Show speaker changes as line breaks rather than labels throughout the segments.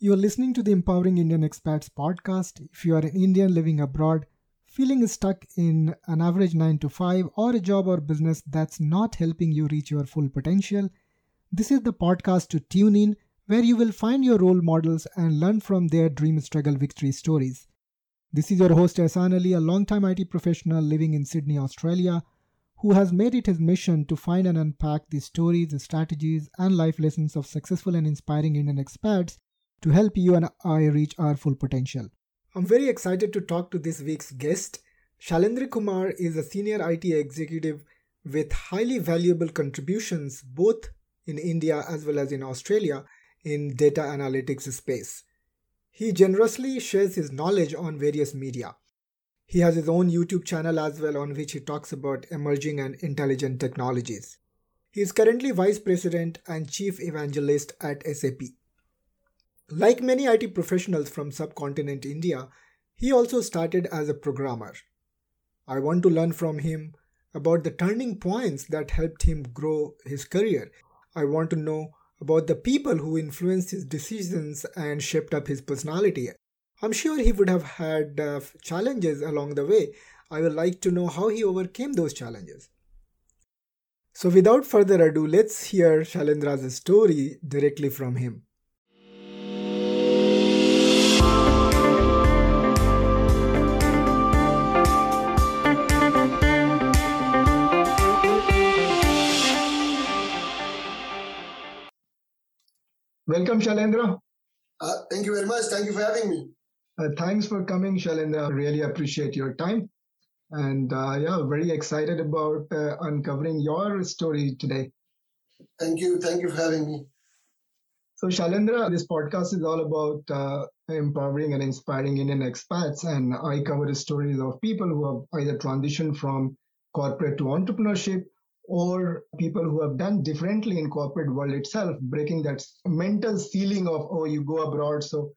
You are listening to the Empowering Indian Expats podcast. If you are an Indian living abroad, feeling stuck in an average 9 to 5 or a job or business that's not helping you reach your full potential, this is the podcast to tune in where you will find your role models and learn from their dream struggle victory stories. This is your host Ehsan Ali, a longtime IT professional living in Sydney, Australia, who has made it his mission to find and unpack the stories, the strategies, and life lessons of successful and inspiring Indian expats to help you and I reach our full potential. I'm very excited to talk to this week's guest. Shailendra Kumar is a senior IT executive with highly valuable contributions both in India as well as in Australia in data analytics space. He generously shares his knowledge on various media. He has his own YouTube channel as well on which he talks about emerging and intelligent technologies. He is currently Vice President and Chief Evangelist at SAP. Like many IT professionals from subcontinent India, he also started as a programmer. I want to learn from him about the turning points that helped him grow his career. I want to know about the people who influenced his decisions and shaped up his personality. I'm sure he would have had uh, challenges along the way. I would like to know how he overcame those challenges. So, without further ado, let's hear Shailendra's story directly from him. Welcome, Shailendra.
Uh, thank you very much. Thank you for having me.
Uh, thanks for coming, Shailendra. Really appreciate your time. And uh, yeah, very excited about uh, uncovering your story today.
Thank you. Thank you for having me.
So, Shailendra, this podcast is all about uh, empowering and inspiring Indian expats. And I cover the stories of people who have either transitioned from corporate to entrepreneurship or people who have done differently in corporate world itself breaking that mental ceiling of oh you go abroad so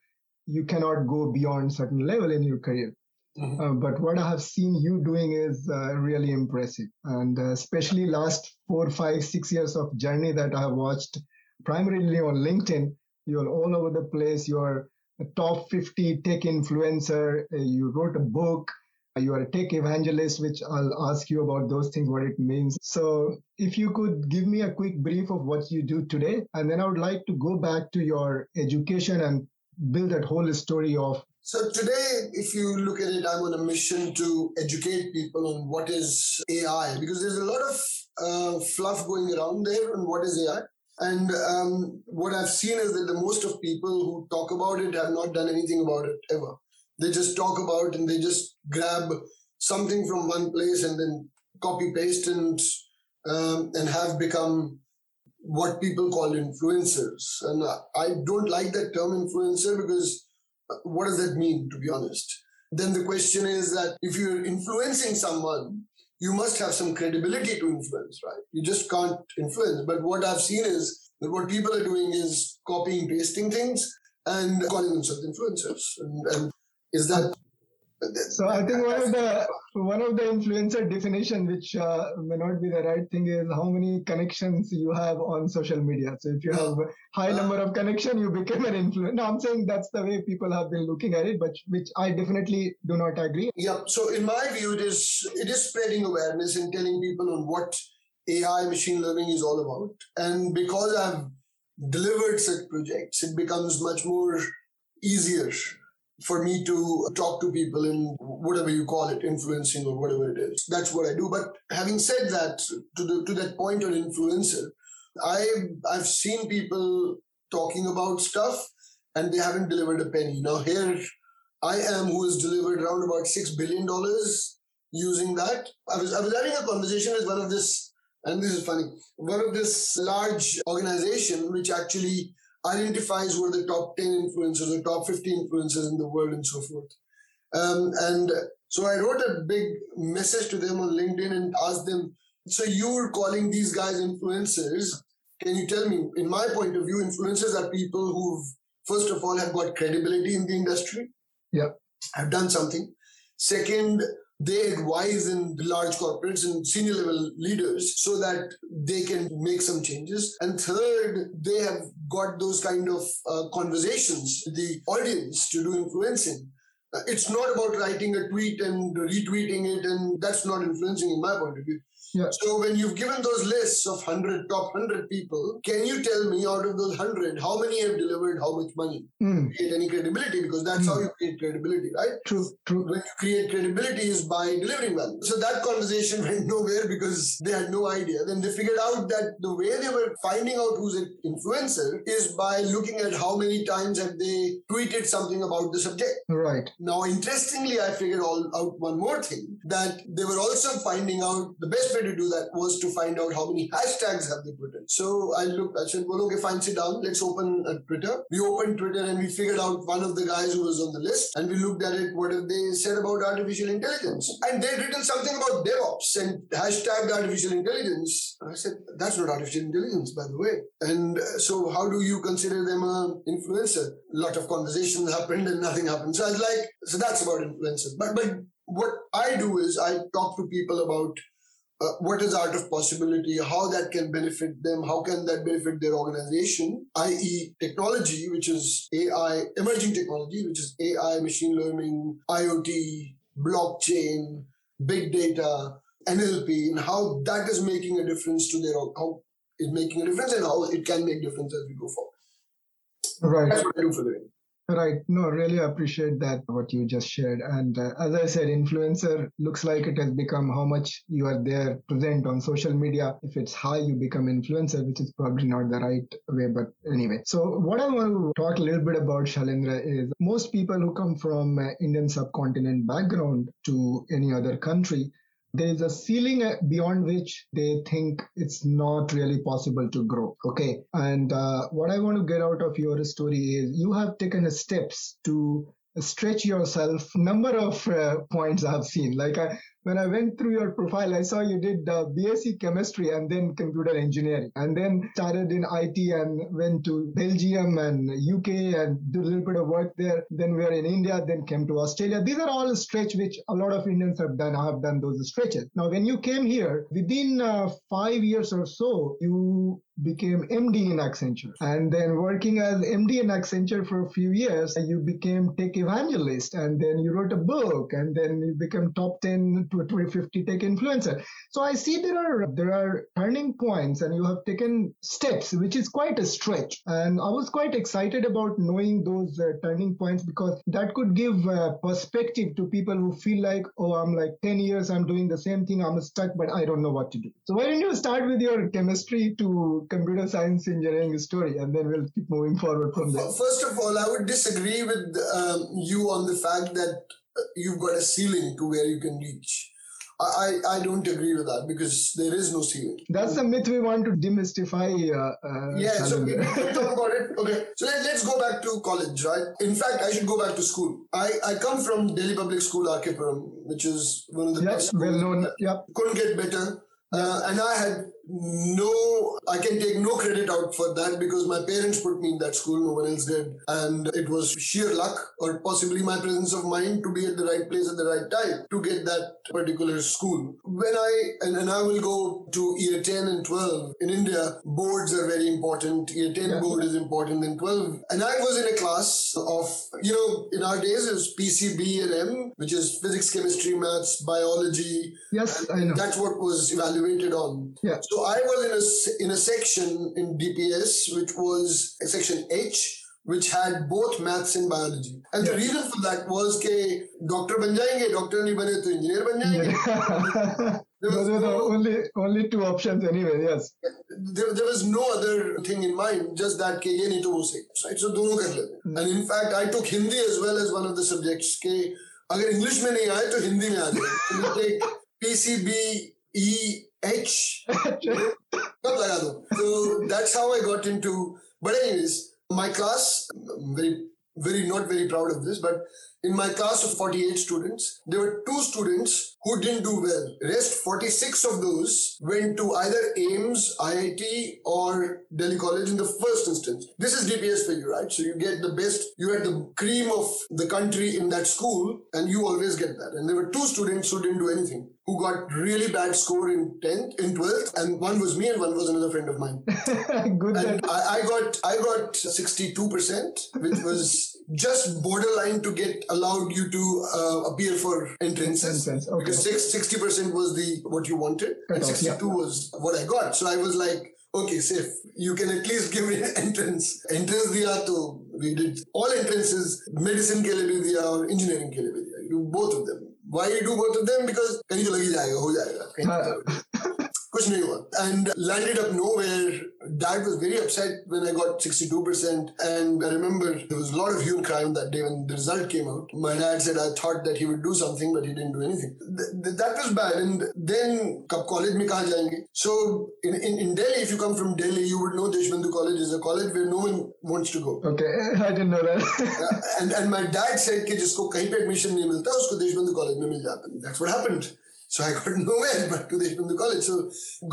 you cannot go beyond certain level in your career. Mm-hmm. uh, but what i have seen you doing is uh, really impressive. And uh, especially last four five six years of journey that i have watched primarily on linkedin you're all over the place. You're a top 50 tech influencer. Uh, you wrote a book you are a tech evangelist, which I'll ask you about those things, what it means. So, if you could give me a quick brief of what you do today, and then I would like to go back to your education and build that whole story of.
So, today, if you look at it, I'm on a mission to educate people on what is AI, because there's a lot of uh, fluff going around there on what is AI. And um, what I've seen is that the most of people who talk about it have not done anything about it ever they just talk about and they just grab something from one place and then copy paste and um, and have become what people call influencers. And i don't like that term influencer because uh, what does that mean to be honest? Then the question is that if you're influencing someone you must have some credibility to influence right? You just can't influence. But what i've seen is that what people are doing is copying pasting things and calling themselves influencers. And, and is that
so I think one of the one of the influencer definition, which uh, may not be the right thing, is how many connections you have on social media. So if you have a high number of connection, you become an influencer. No, I'm saying that's the way people have been looking at it, but which I definitely do not agree.
Yeah. So in my view, it is it is spreading awareness and telling people on what AI machine learning is all about. And because I've delivered such projects, it becomes much more easier for me to talk to people in whatever you call it, influencing or whatever it is. That's what I do. But having said that, to the to that point on influencer, I I've seen people talking about stuff and they haven't delivered a penny. Now here I am who has delivered around about six billion dollars using that. I was I was having a conversation with one of this, and this is funny, one of this large organization which actually identifies who are the top 10 influencers, the top 50 influencers in the world, and so forth. Um, and so I wrote a big message to them on LinkedIn and asked them, so you're calling these guys influencers. Can you tell me, in my point of view, influencers are people who've, first of all, have got credibility in the industry.
Yeah.
Have done something. Second, they advise in large corporates and senior level leaders so that they can make some changes. And third, they have got those kind of uh, conversations with the audience to do influencing. Uh, it's not about writing a tweet and retweeting it, and that's not influencing in my point of view.
Yeah.
So when you've given those lists of 100 top 100 people, can you tell me out of those 100 how many have delivered how much money?
Mm,
Create any credibility because that's how
Hmm.
you create credibility, right?
true, true.
When you create credibility is by delivering value. So that conversation went nowhere because they had no idea. Then they figured out that the way they were finding out who's an influencer is by looking at how many times have they tweeted something about the subject.
Right.
Now, interestingly, I figured all out one more thing that they were also finding out the best way to do that was to find out how many hashtags have they put in. So I looked, I said, well, okay, fine, sit down. Let's open a Twitter. We opened Twitter and we figured out one of the guys who was on the list and we looked at it. What have they said about artificial intelligence? And they'd written something about DevOps and hashtag artificial intelligence. And I said, that's not artificial intelligence, by the way. And uh, so how do you consider them an influencer? A lot of conversations happened and nothing happened. So I was like, so that's about influencers. But, but what I do is I talk to people about uh, what is art of possibility, how that can benefit them, how can that benefit their organization, i.e., technology, which is AI, emerging technology, which is AI, machine learning, IoT, blockchain, big data, NLP, and how that is making a difference to their how is making a difference and how it can make difference as we go forward.
Right.
That's what I do for the.
Right. No, really appreciate that, what you just shared. And uh, as I said, influencer looks like it has become how much you are there present on social media. If it's high, you become influencer, which is probably not the right way. But anyway, so what I want to talk a little bit about, Shailendra, is most people who come from uh, Indian subcontinent background to any other country, there is a ceiling uh, beyond which they think it's not really possible to grow. Okay. And uh, what I want to get out of your story is you have taken steps to stretch yourself number of uh, points i've seen like I, when i went through your profile i saw you did uh, bsc chemistry and then computer engineering and then started in it and went to belgium and uk and did a little bit of work there. Then we are in india then came to australia. These are all stretch which a lot of indians have done. I have done those stretches. Now when you came here within uh, five years or so you became MD in Accenture. And then working as MD in Accenture for a few years, you became tech evangelist and then you wrote a book and then you became top 10 to 2050 tech influencer. So I see there are there are turning points and you have taken steps, which is quite a stretch. And I was quite excited about knowing those uh, turning points because that could give uh, perspective to people who feel like, oh, I'm like 10 years, I'm doing the same thing, I'm stuck, but I don't know what to do. So why don't you start with your chemistry to computer science engineering story and then we'll keep moving forward from there.
First of all, I would disagree with um, you on the fact that uh, you've got a ceiling to where you can reach. I, I don't agree with that because there is no ceiling.
That's the myth we want to demystify. Uh, uh,
Yeah, so we talk about it. Okay, so let, let's go back to college, right? In fact, I should go back to school. I, I come from Delhi Public School, RK-Puram, which is one of the
Yep,
best
well known. Yep.
Couldn't get better. Uh, and I had no, I can take no credit out for that because my parents put me in that school, no one else did. And it was sheer luck or possibly my presence of mind to be at the right place at the right time to get that particular school. When I, and, and I will go to year 10 and 12 in India, boards are very important. Year 10
Yeah.
board is important than 12. And I was in a class of, you know, in our days it was PCB and M, which is physics, chemistry, maths, biology,
Yes, I know.
that's what was evaluated on.
Yeah.
So I was in a s- in a section in DPS which was section H, which had both maths and biology. And the
Yeah.
reason for that was कि doctor बन जाएंगे, doctor नहीं बने तो engineer बन जाएंगे. There was,
Those were the
no,
only only two options anyway. Yes.
there, there was no other thing in mind, just that कि ये नहीं तो वो सही, right? So दोनों कर लेते. And in fact, I took Hindi as well as one of the subjects कि अगर English में नहीं आए तो हिंदी में आ जाए. So we take PCB, E, H. so that's how I got into. But anyways, my class, very, very not very proud of this, but in my class of 48 students, there were two students who didn't do well. Rest 46 of those went to either AIIMS, IIT, or Delhi College in the first instance. This is DPS for you, right? So you get the best, You had the cream of the country in that school, and you always get that. And there were two students who didn't do anything who got really bad score in 10th, in 12th, and one was me and one was another friend of mine.
Good.
And I, I, got I got 62%, which was just borderline to get allowed you to uh, appear for entrances.
Entrance, okay.
Because six, 60% was the what you wanted,
Cut and off,
62 yeah. was what I got. So I was like, okay, safe. You can at least give me entrance. Entrance diya to we did all entrances, medicine ke liye or engineering ke liye. You both of them. Why do both of them because कहीं तो लग ही जाएगा हो जाएगा। हाँ। कहीं तो
हाँ.
कुछ नहीं हुआ and landed up nowhere dad was very upset when i got 62% and i remember there was a lot of hue and cry on that day when the result came out my dad said i thought that he would do something but he didn't do anything Th- th- that was bad and then कब college में कहाँ जाएंगे so in, in, in delhi if you come from delhi you would know deshbandhu college is a college where no one wants to go
Okay, I didn't know that.
Uh, and and my dad said कि जिसको कहीं पे admission नहीं मिलता उसको Deshbandhu college में मिल जाता that's what happened so I got nowhere but to Deshbandhu college so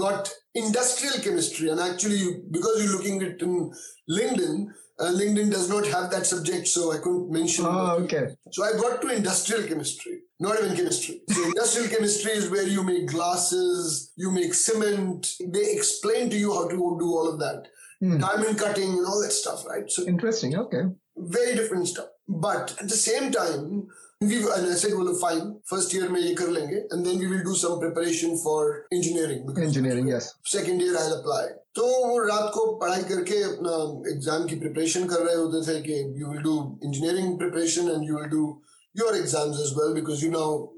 got industrial chemistry and actually because you're looking at in LinkedIn uh, LinkedIn does not have that subject so I couldn't mention
oh, okay.
so I got to industrial chemistry, not even chemistry. So industrial chemistry is where you make glasses, you make cement. They explain to you how to do all of that.
Hmm.
Diamond cutting and all that stuff, right? So
Interesting. Okay.
very different stuff. But at the same time, we and I said, well, fine, first year में ये कर लेंगे, and then we will do some preparation for engineering. because
Engineering, yes.
Second year I'll apply. तो वो रात को पढ़ाई करके अपना एग्जाम की प्रिपरेशन कर रहे होते थे कि you will do engineering preparation and you will do your exams as well because you now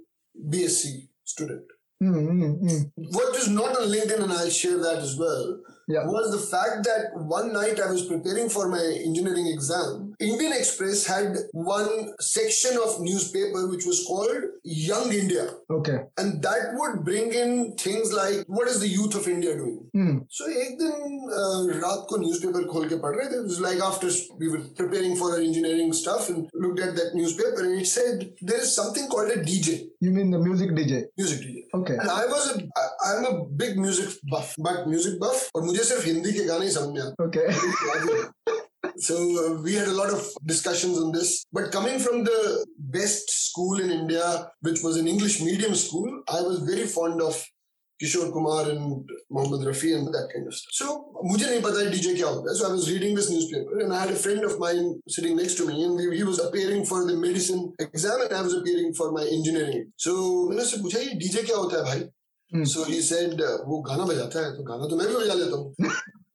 BSc student.
Mm, mm, mm.
What is not on LinkedIn, and I'll share that as well,
Yeah.
was the fact that one night I was preparing for my engineering exam. Indian Express had one section of newspaper which was called Young India.
Okay.
And that would bring in things like what is the youth of India doing?
Hmm.
So एक दिन uh, रात को newspaper खोल के पढ़ रहे थे. It was like after we were preparing for our engineering stuff and looked at that newspaper and it said there is something called a DJ,
You mean the music DJ?
music DJ.
Okay.
And I was a, I- I'm a big music buff, but music buff और मुझे सिर्फ हिंदी के गाने ही समझ में आते
Okay.
हैं. So uh, we had a lot of discussions on this. But coming from the best school in India, which was an English medium school, I was very fond of Kishore Kumar and Mohammed Rafi and that kind of stuff. So मुझे नहीं पता है DJ क्या होता है. So I was reading this newspaper and I had a friend of mine sitting next to me and we- he was appearing for the medicine exam and I was appearing for my engineering. So मैंने उससे पूछा ये DJ क्या होता है भाई?
Hmm.
So he said uh, वो गाना बजाता है तो गाना तो मैं भी बजा लेता हूँ.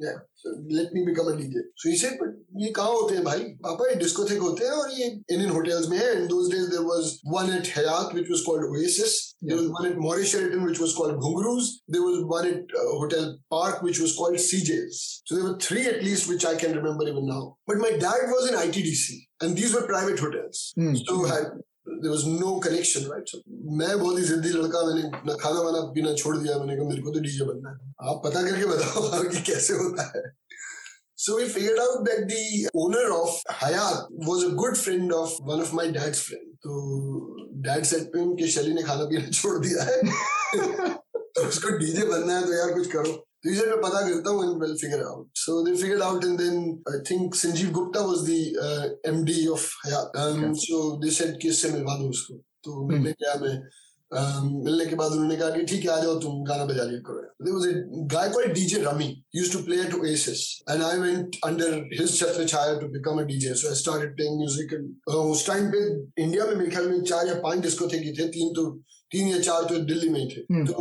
yeah,
so let me become a DJ. So he said, but ये कहाँ होते हैं भाई? Papa, ये discotheque होते हैं और ये Indian hotels में है. In those days there was one at Hyatt which was called Oasis. There was one at Maurya Sheraton which was called Ghungroos. There was one at uh, Hotel Park which was called CJ's. So there were three at least which I can remember even now. But my dad was in ITDC and these were private hotels.
Mm.
So was no connection, right? So मैं बहुत ही जिद्दी लड़का मैंने अपना खाना वाना पीना छोड़ दिया मैंने कहा मेरे को तो डीजे बनना है आप पता करके बताओ कि कैसे होता है So we figured out that the owner of Hayat was a good friend of one of my dad's friend. तो dad said to him कि शली ने खाना पीना छोड़ दिया है तो उसको डीजे बनना है तो यार कुछ करो तो he said मैं पता and we'll figure out. So they figured out and then I think Sanjeev Gupta was the uh, MD of Hayat. Um,
Okay.
So they said कि इससे मिलवा दो उसको तो मिलने गया मैं um, मिलने के बाद उन्होंने कहा कि ठीक है आ जाओ तुम गाना बजा लिया करो There was a guy called DJ Rami used to play at Oasis and I went under his छत्र छाया to become a DJ so I started playing music and uh, उस टाइम पे इंडिया में मेरे ख्याल में चार या पाँच डिस्कोथेक ही थे तीन तो तीन या चार तो दिल्ली में ही थे।
हम्म।
तो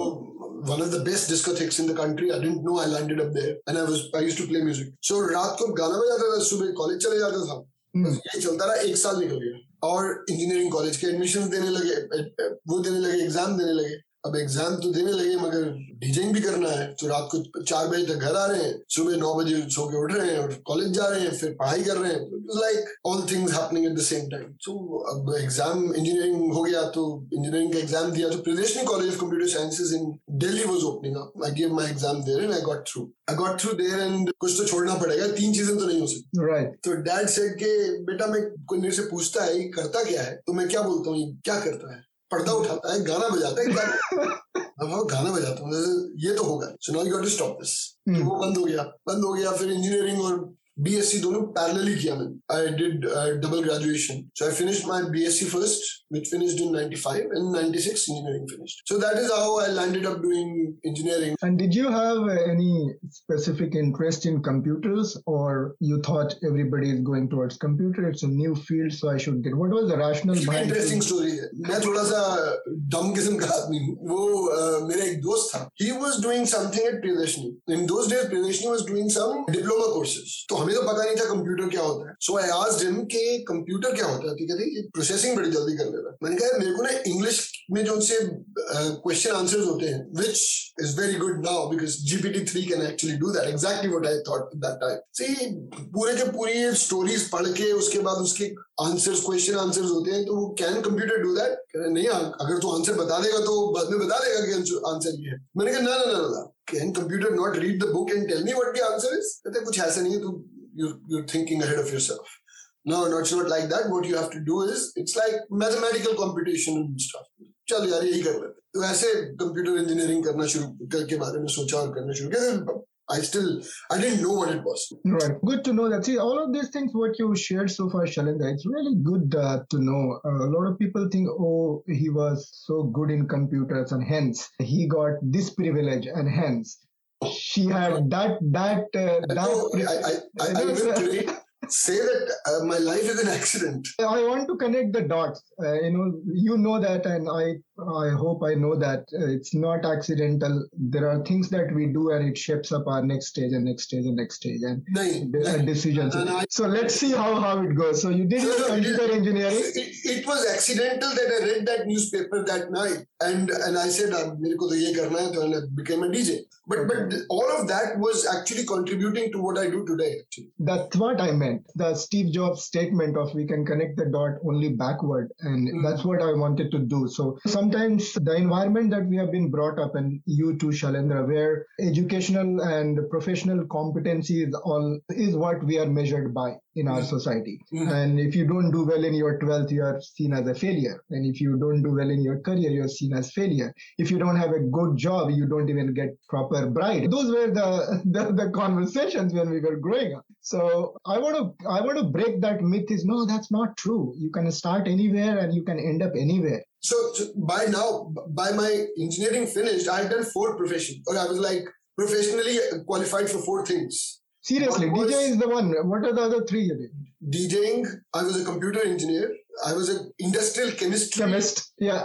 one of the best discotheques in the country I didn't know I landed up there and I was I used to play music so रात को गाना बजाता था सुबह कॉलेज चले जाता था। हम्म। ये चलता रहा एक साल निकल गया। और इंजीनियरिंग कॉलेज के एडमिशन देने लगे वो देने लगे एग्ज़ाम देने लगे। अब एग्ज़ाम तो देने लगे मगर डीजिंग भी करना है। तो रात को चार बजे तक घर आ रहे हैं सुबह नौ बजे सो के उठ रहे हैं और कॉलेज जा रहे हैं फिर पढ़ाई कर रहे हैं। Like all things happening at the same time so अब एग्ज़ाम इंजीनियरिंग हो गया तो इंजीनियरिंग का एग्ज़ाम दिया। तो Priyadarshini college of computer sciences in Delhi was opening up I give my exam there and I got through I got through there and कुछ तो छोड़ना पड़ेगा तीन चीज़ें तो नहीं हो सकती।
Right.
तो डैड सेड के बेटा मैं कोई मेरे से पूछता है करता क्या है? तो मैं क्या बोलता हूँ क्या करता है? पर्दा उठाता है गाना बजाता है गाना अब हम गाना बजाते हैं ये तो होगा। So now you got to stop
this.
वो बंद हो गया बंद हो गया फिर इंजीनियरिंग और बीएससी दोनों पैरेलली किया मैंने I did double graduation so I finished my BSc first which finished in 95 and 96 engineering finished so that is how i landed up doing engineering
And did you have uh, any specific interest in computers, or you thought everybody is going towards computer? It's a new field, so I should get. What was the rationale behind
interesting
it?
Story है मैं थोड़ा सा डम किस्म का आदमी हूँ वो अ, मेरा एक दोस्त था he was doing something eight Priyadarshini in those days Priyadarshini was doing some diploma courses तो हमें तो पता नहीं था कंप्यूटर क्या होता है। सो आई आस्क्ड हिम कि कंप्यूटर क्या होता है? तो कहते ये प्रोसेसिंग बड़ी जल्दी कर लेता है। मैंने कहा मेरे को ना इंग्लिश में जो उनसे क्वेश्चन आंसर्स होते हैं which is very good now because GPT three can actually do that exactly what I thought that time see पूरे के पूरी स्टोरीज पढ़ के, उसके बाद उसके आंसर्स क्वेश्चन आंसर्स होते हैं तो वो कैन कंप्यूटर डू दैट नहीं अगर तू आंसर बता देगा तो बाद में बता देगा कि आंसर ये है. मैंने कहा, ना ना ना ना can computer not read the book and tell me what the answer is कहते, कुछ ऐसा नहीं है, तू you're, you're thinking ahead of yourself. No, no, it's not like that. What you have to do is it's like mathematical computation and stuff. चल यार यही कर लेते तो कंप्यूटर इंजीनियरिंग करना शुरू करके बारे में सोचा और करना शुरू किया I still I didn't know what it was.
Right. Good to know that. See, all of these things what you shared so far, Shailendra, it's really good uh, to know. Uh, a lot of people think, oh, he was so good in computers, and hence he got this privilege, and hence she had that, that, uh, that.
No, I, I, I, I will say that uh, my life is an accident.
I want to connect the dots. Uh, you know, you know that, and I, I hope I know that uh, it's not accidental. There are things that we do, and it shapes up our next stage and next stage and next stage and
नहीं,
de-
नहीं.
and decisions.
No, no, I-
So let's see how how it goes. So you did
No,
your
no, it is-
computer engineering.
It, it was accidental that I read that newspaper that night, and and I said, "अब मेरे को तो ये करना है," तो I became a DJ. But but all of that was actually contributing to what I do today. Actually,
That's what I meant. The Steve Jobs statement of we can connect the dot only backward. And
Mm.
that's what I wanted to do. So sometimes the environment that we have been brought up, and you too, Shailendra, where educational and professional competency is all is what we are measured by in our
Mm.
society.
Mhm.
And if you don't do well in your 12th, you are seen as a failure. And if you don't do well in your career, you're seen as failure. If you don't have a good job, you don't even get proper bride. Those were the, the, the conversations when we were growing up. So I want to I want to break that myth is no, that's not true. You can start anywhere and you can end up anywhere.
So, so by now, by my engineering finished, I had done four professions, or I was like professionally qualified for four things.
Seriously,
was-
DJ is the one. What are the other three you did?
DJing, I was a computer engineer. I was an industrial chemistry
Chemist. Yeah.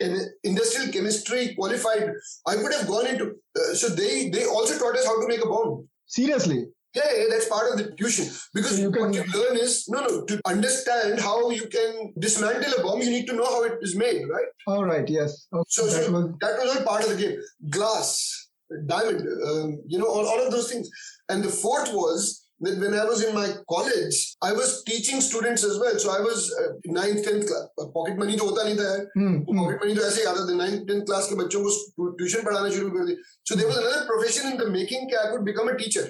in industrial chemistry qualified. I could have gone into. Uh, so they they also taught us how to make a bomb.
Seriously.
Yeah, yeah, that's part of the tuition. Because
So you
what
can-
you learn is no, no. To understand how you can dismantle a bomb, you need to know how it is made, right?
All right. Yes. Okay,
So,
that
so
was
that was all part of the game. Glass, diamond, um, you know, all, all of those things. And the fourth was that when I was in my college, I was teaching students as well. So I was uh, ninth, tenth class. Pocket money तो होता नहीं था यार.
Hmm, hmm.
Pocket money तो ऐसे ही आता था ninth tenth class के बच्चों को ट्यूशन पढ़ाना शुरू कर दी so there was another profession in the making कि आई could become a teacher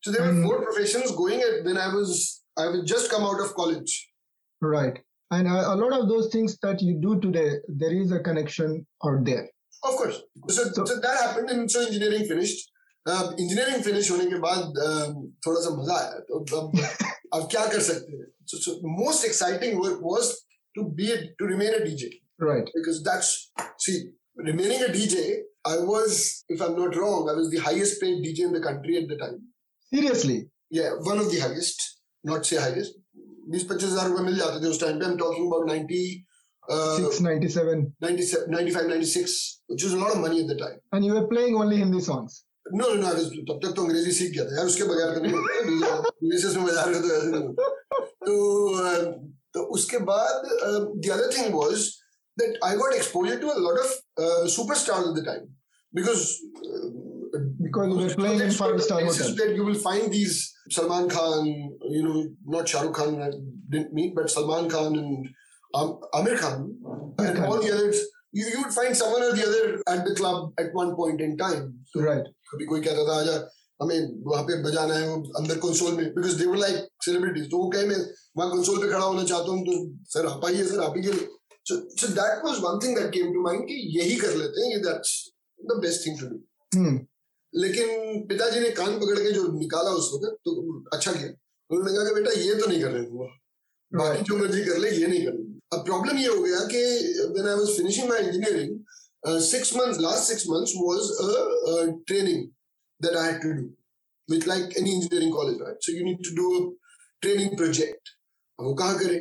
Hmm.
So there were
Hmm.
Four professions going at when I was I was just come out of college
Right. And a, a lot of those things that you do today, there is a connection out there.
Of course so
So-
so that happened and so engineering finished engineering finish होने के बाद um, थोड़ा सा मजा आया तो अब अब क्या कर सकते हैं so most exciting work was to be to remain a DJ
Right.
because that's see remaining a DJ. I was, if I'm not wrong, I was the highest paid DJ in the country at the time.
Seriously.
Yeah, one of the highest, not say highest. बीस पच्चीस हज़ार रुपए मिल जाते थे उस time पे I'm talking about 90, uh,
697.
97, 95, 96, which was a lot of money at the time.
And you were playing only Hindi songs.
No, no, no, I was, तब तक तो अंग्रेज़ी सीख गया था यार उसके बगैर तो नहीं में बजा तो ऐसे नहीं तो तो उसके बाद the other thing was that I got exposure to a lot of superstars at the time
because because were playing in five star hotel.
That you will find these Salman Khan, you know, not Shah Rukh Khan, I didn't meet, but Salman Khan and um, Amir Khan okay.
and
all the others. You, you would find someone or the other at the club at one point in time. So
Right.
कभी कोई कहता था आजा हमें वहाँ पे बजाना है वो अंदर कंसोल में because they were like celebrities तो वो कहे मैं वहाँ कंसोल पे खड़ा होना चाहता हूँ तो सर आप आइए सर आप ही के लिए so so that was one thing that came to mind कि यही कर लेते हैं ये that's the best thing to do
Hmm.
लेकिन पिताजी ने कान पकड़ के जो निकाला उस वक्त तो अच्छा किया। उन्होंने कहा कि बेटा ये तो नहीं करने दूँगा बाकी जो मर्ज़ी कर ले ये नहीं करने अब प्रॉब्लम ये हो गया कि when I was finishing my engineering six months last six months was a training that I had to do with like any engineering college right so you need to do training project अब वो कहाँ करे?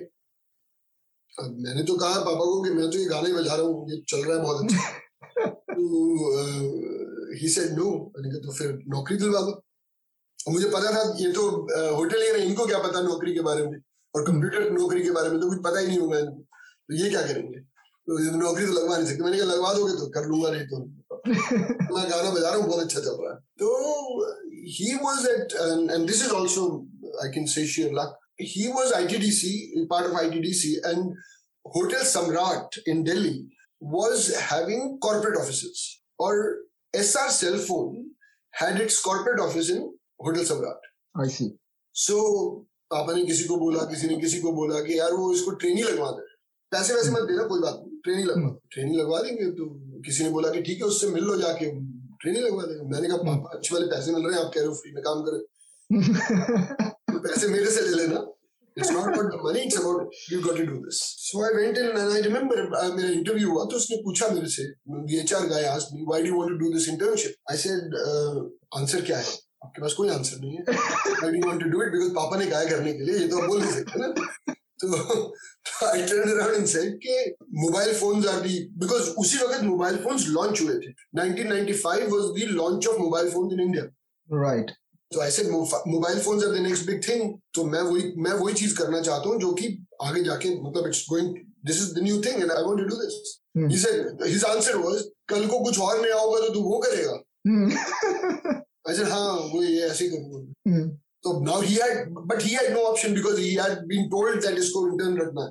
अब मैंने तो कहा पापा को कि मैं तो ये गाने बजा रहा हूँ ये चल रहा है बहुत अच्छा। तो ही सेड नो मैंने कहा तो फिर नौकरी दिलवा दो. और मुझे पता था ये तो होटल ही नहीं इनको क्या पता नौकरी के बारे में? और कंप्यूटर नौकरी के बारे में तो कुछ पता ही नहीं होगा इनको। तो ये क्या करेंगे? तो नौकरी तो लगवा नहीं सकते। मैंने कहा लगवा दोगे तो कर लूँगा नहीं तो मैं गाना बजा रहा हूँ बहुत अच्छा चल रहा है। तो he was at and this is also I can say share luck he was ITDC, part of ITDC, and Hotel Samrat in Delhi was having corporate offices. Or SR Cell Phone had its corporate office in Hotel Samrat.
I see.
So पापा ने किसी को बोला किसी ने किसी को बोला कि यार वो इसको ट्रेनिंग लगवा दे। पैसे वैसे मत देना कोई बात नहीं ट्रेनिंग लगवा ट्रेनिंग लगवा देंगे तो किसी ने बोला कि ठीक है उससे मिल लो जाके ट्रेनिंग लगवा देंगे। मैंने कहा पापा अच्छे वाले पैसे मिल रहे हैं आप कह रहे हो फ्री में काम करें। तो पैसे मेरे से ले लेना। It's not about the money it's about you got to do this so I went and I remember मेरा इंटरव्यू हुआ तो उसने पूछा मेरे से HR guy asked me why do you want to do this internship I said answer क्या है? आपके पास कोई आंसर नहीं है। I do want to do it because पापा ने कहा करने के लिए, ये तो आप बोल नहीं सकते ना। तो I turn around and said कि mobile phones are the because उसी वक्त मोबाइल फोन्स लॉन्च हुए थे। 1995 was the launch of mobile phone in India
right
तो said mobile phones are the next big thing तो मैं वही मैं वही चीज़ करना चाहता हूँ जो कि आगे जाके मतलब it's going this is the new thing and I want to do
this.
He said his answer was कल को कुछ और नया होगा तो तू वो करेगा. आई सेड हाँ वो ये ऐसे ही करूँगा.
Hmm.
तो now he had but he had no option because he had been told that इसको इंटर्न रखना है।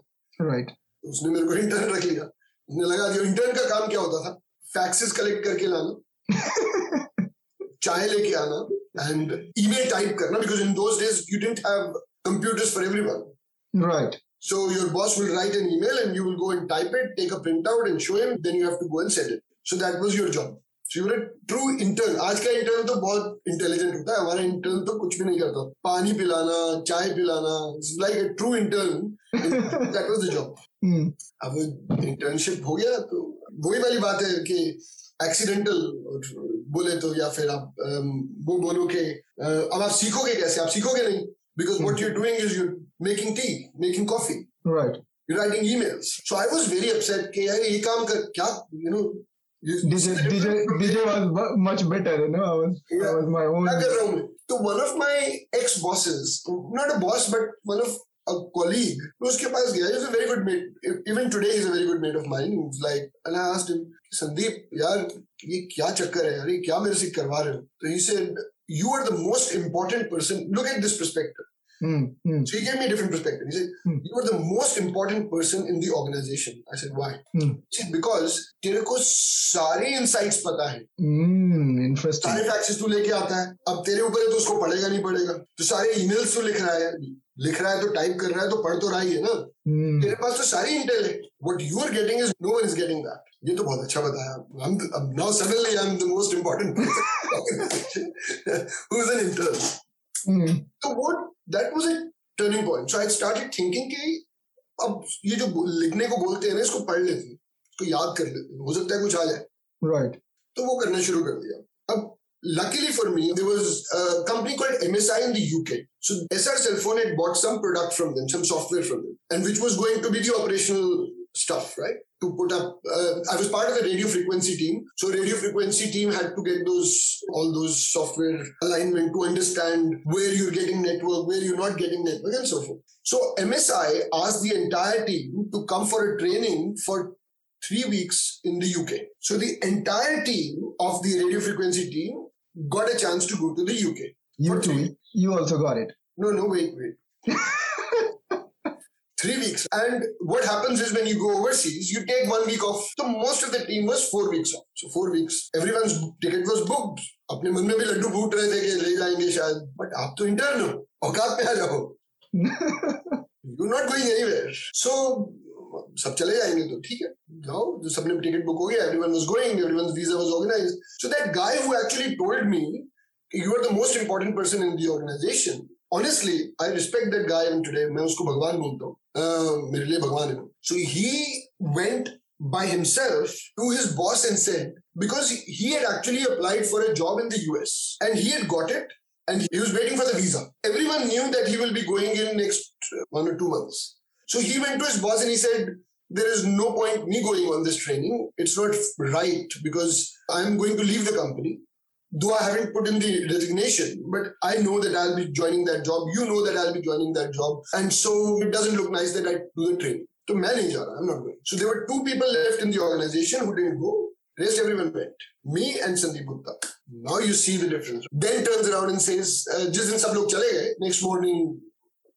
Right.
तो उसने मेरे को इंटर्न रख लिया। उसने लगा दिया इंटर्न का काम क्या होता था? फैक्सेस कलेक्ट करके लाना। चाय लेके आना। एंड ईमेल टाइप करना because in those days you didn't have computers for everyone
Right.
So your boss will write an email and you will go and type it, take a printout and show him. Then you have to go and send it. So that was your job. So you're a true intern. आज का intern तो बहुत intelligent होता है हमारा intern तो कुछ भी नहीं करता पानी पिलाना चाय पिलाना a true intern. And that was the job.
Hmm.
अब internship हो गया तो वही वाली बात है कि एक्सीडेंटल बोले तो या फिर आप अम, वो बोलो कि अ, अब आप सीखोगे कैसे आप सीखोगे नहीं because what you're doing is you're making tea making coffee
Right.
you're writing emails. So I was very upset कि यार ये काम कर क्या you know you-
DJ, DJ, DJ was bu- much better, you know. I was, I
Yeah.
was my own.
क्या कर रहा हूँ मैं तो one of my ex bosses not a boss but one of a colleague मैं उसके पास गया he's a very good mate even today he's a very good mate of mine he's like and I asked him Sandeep यार ये क्या चक्कर है यार ये क्या मेरे से करवा रहे हो तो he said you are the most important person look at this perspective
Hmm. Hmm.
So he gave me a different perspective. He said,
Hmm.
You are the most important person in the organization. I said, Why?
Hmm.
He said, Because तेरे को सारे insights पता है
Hmm.
सारे faxes तू लेके आता है। अब तेरे ऊपर है तो उसको पढ़ेगा नहीं पढ़ेगा। तो सारे ईमेल्स तो लिख रहा है। लिख रहा है तो टाइप कर रहा है तो पढ़ तो रहा ही है ना।
Hmm.
तेरे पास तो सारी इंटेल है। What you are getting is no one is getting that ये तो बहुत अच्छा बताया। हम now suddenly I am the most important who is an
intern.
तो that was a turning point so I started thinking कि अब ये जो लिखने को बोलते हैं ना इसको पढ़ लेते हैं। इसको याद कर लेते हैं। हो सकता है कुछ आ जाए।
Right.
तो वो करना शुरू कर दिया। Luckily for me there was a company called MSI in the UK so Essar Cellphone had bought some product from them some software from them and which was going to be the operational stuff right to put up. Uh, I was part of the radio frequency team, so radio frequency team had to get those all those software alignment to understand where you're getting network, where you're not getting network, and so forth. So MSI asked the entire team to come for a training for three weeks in the UK. So the entire team of the radio frequency team got a chance to go to the UK.
You too. You also got it.
No, no, wait, wait. three weeks. And what happens is when you go overseas, you take one week off. So most of the team was four weeks off. So four weeks. Everyone's ticket was booked. अपने मन में भी लड्डू फूट रहे थे कि ले जाएंगे शायद बट आप तो इंटर्न हो औकात पे आ जाओ you not going anywhere so सब चले जाएंगे तो ठीक है जाओ जो सबने टिकट बुक हो गया everyone was going everyone visa was organised so that guy who actually told me you are the most important person in the organization honestly i respect that guy even today मैं उसको भगवान बोलता हूँ मेरे लिए भगवान है so he went by himself to his boss and said because he had actually applied for a job in the US and he had got it and he was waiting for the visa. Everyone knew that he will be going in next one or two months. So he went to his boss and he said, There is no point me going on this training. It's not right because I'm going to leave the company. Though I haven't put in the resignation, but I know that I'll be joining that job. You know that I'll be joining that job. And so it doesn't look nice that I do the training. To manage, I'm not going. So there were two people left in the organization who didn't go. Rest everyone went. Me and Sandeep Gupta. Now you see the difference. Then turns around and says, uh, जिस दिन सब लोग चले गए, next morning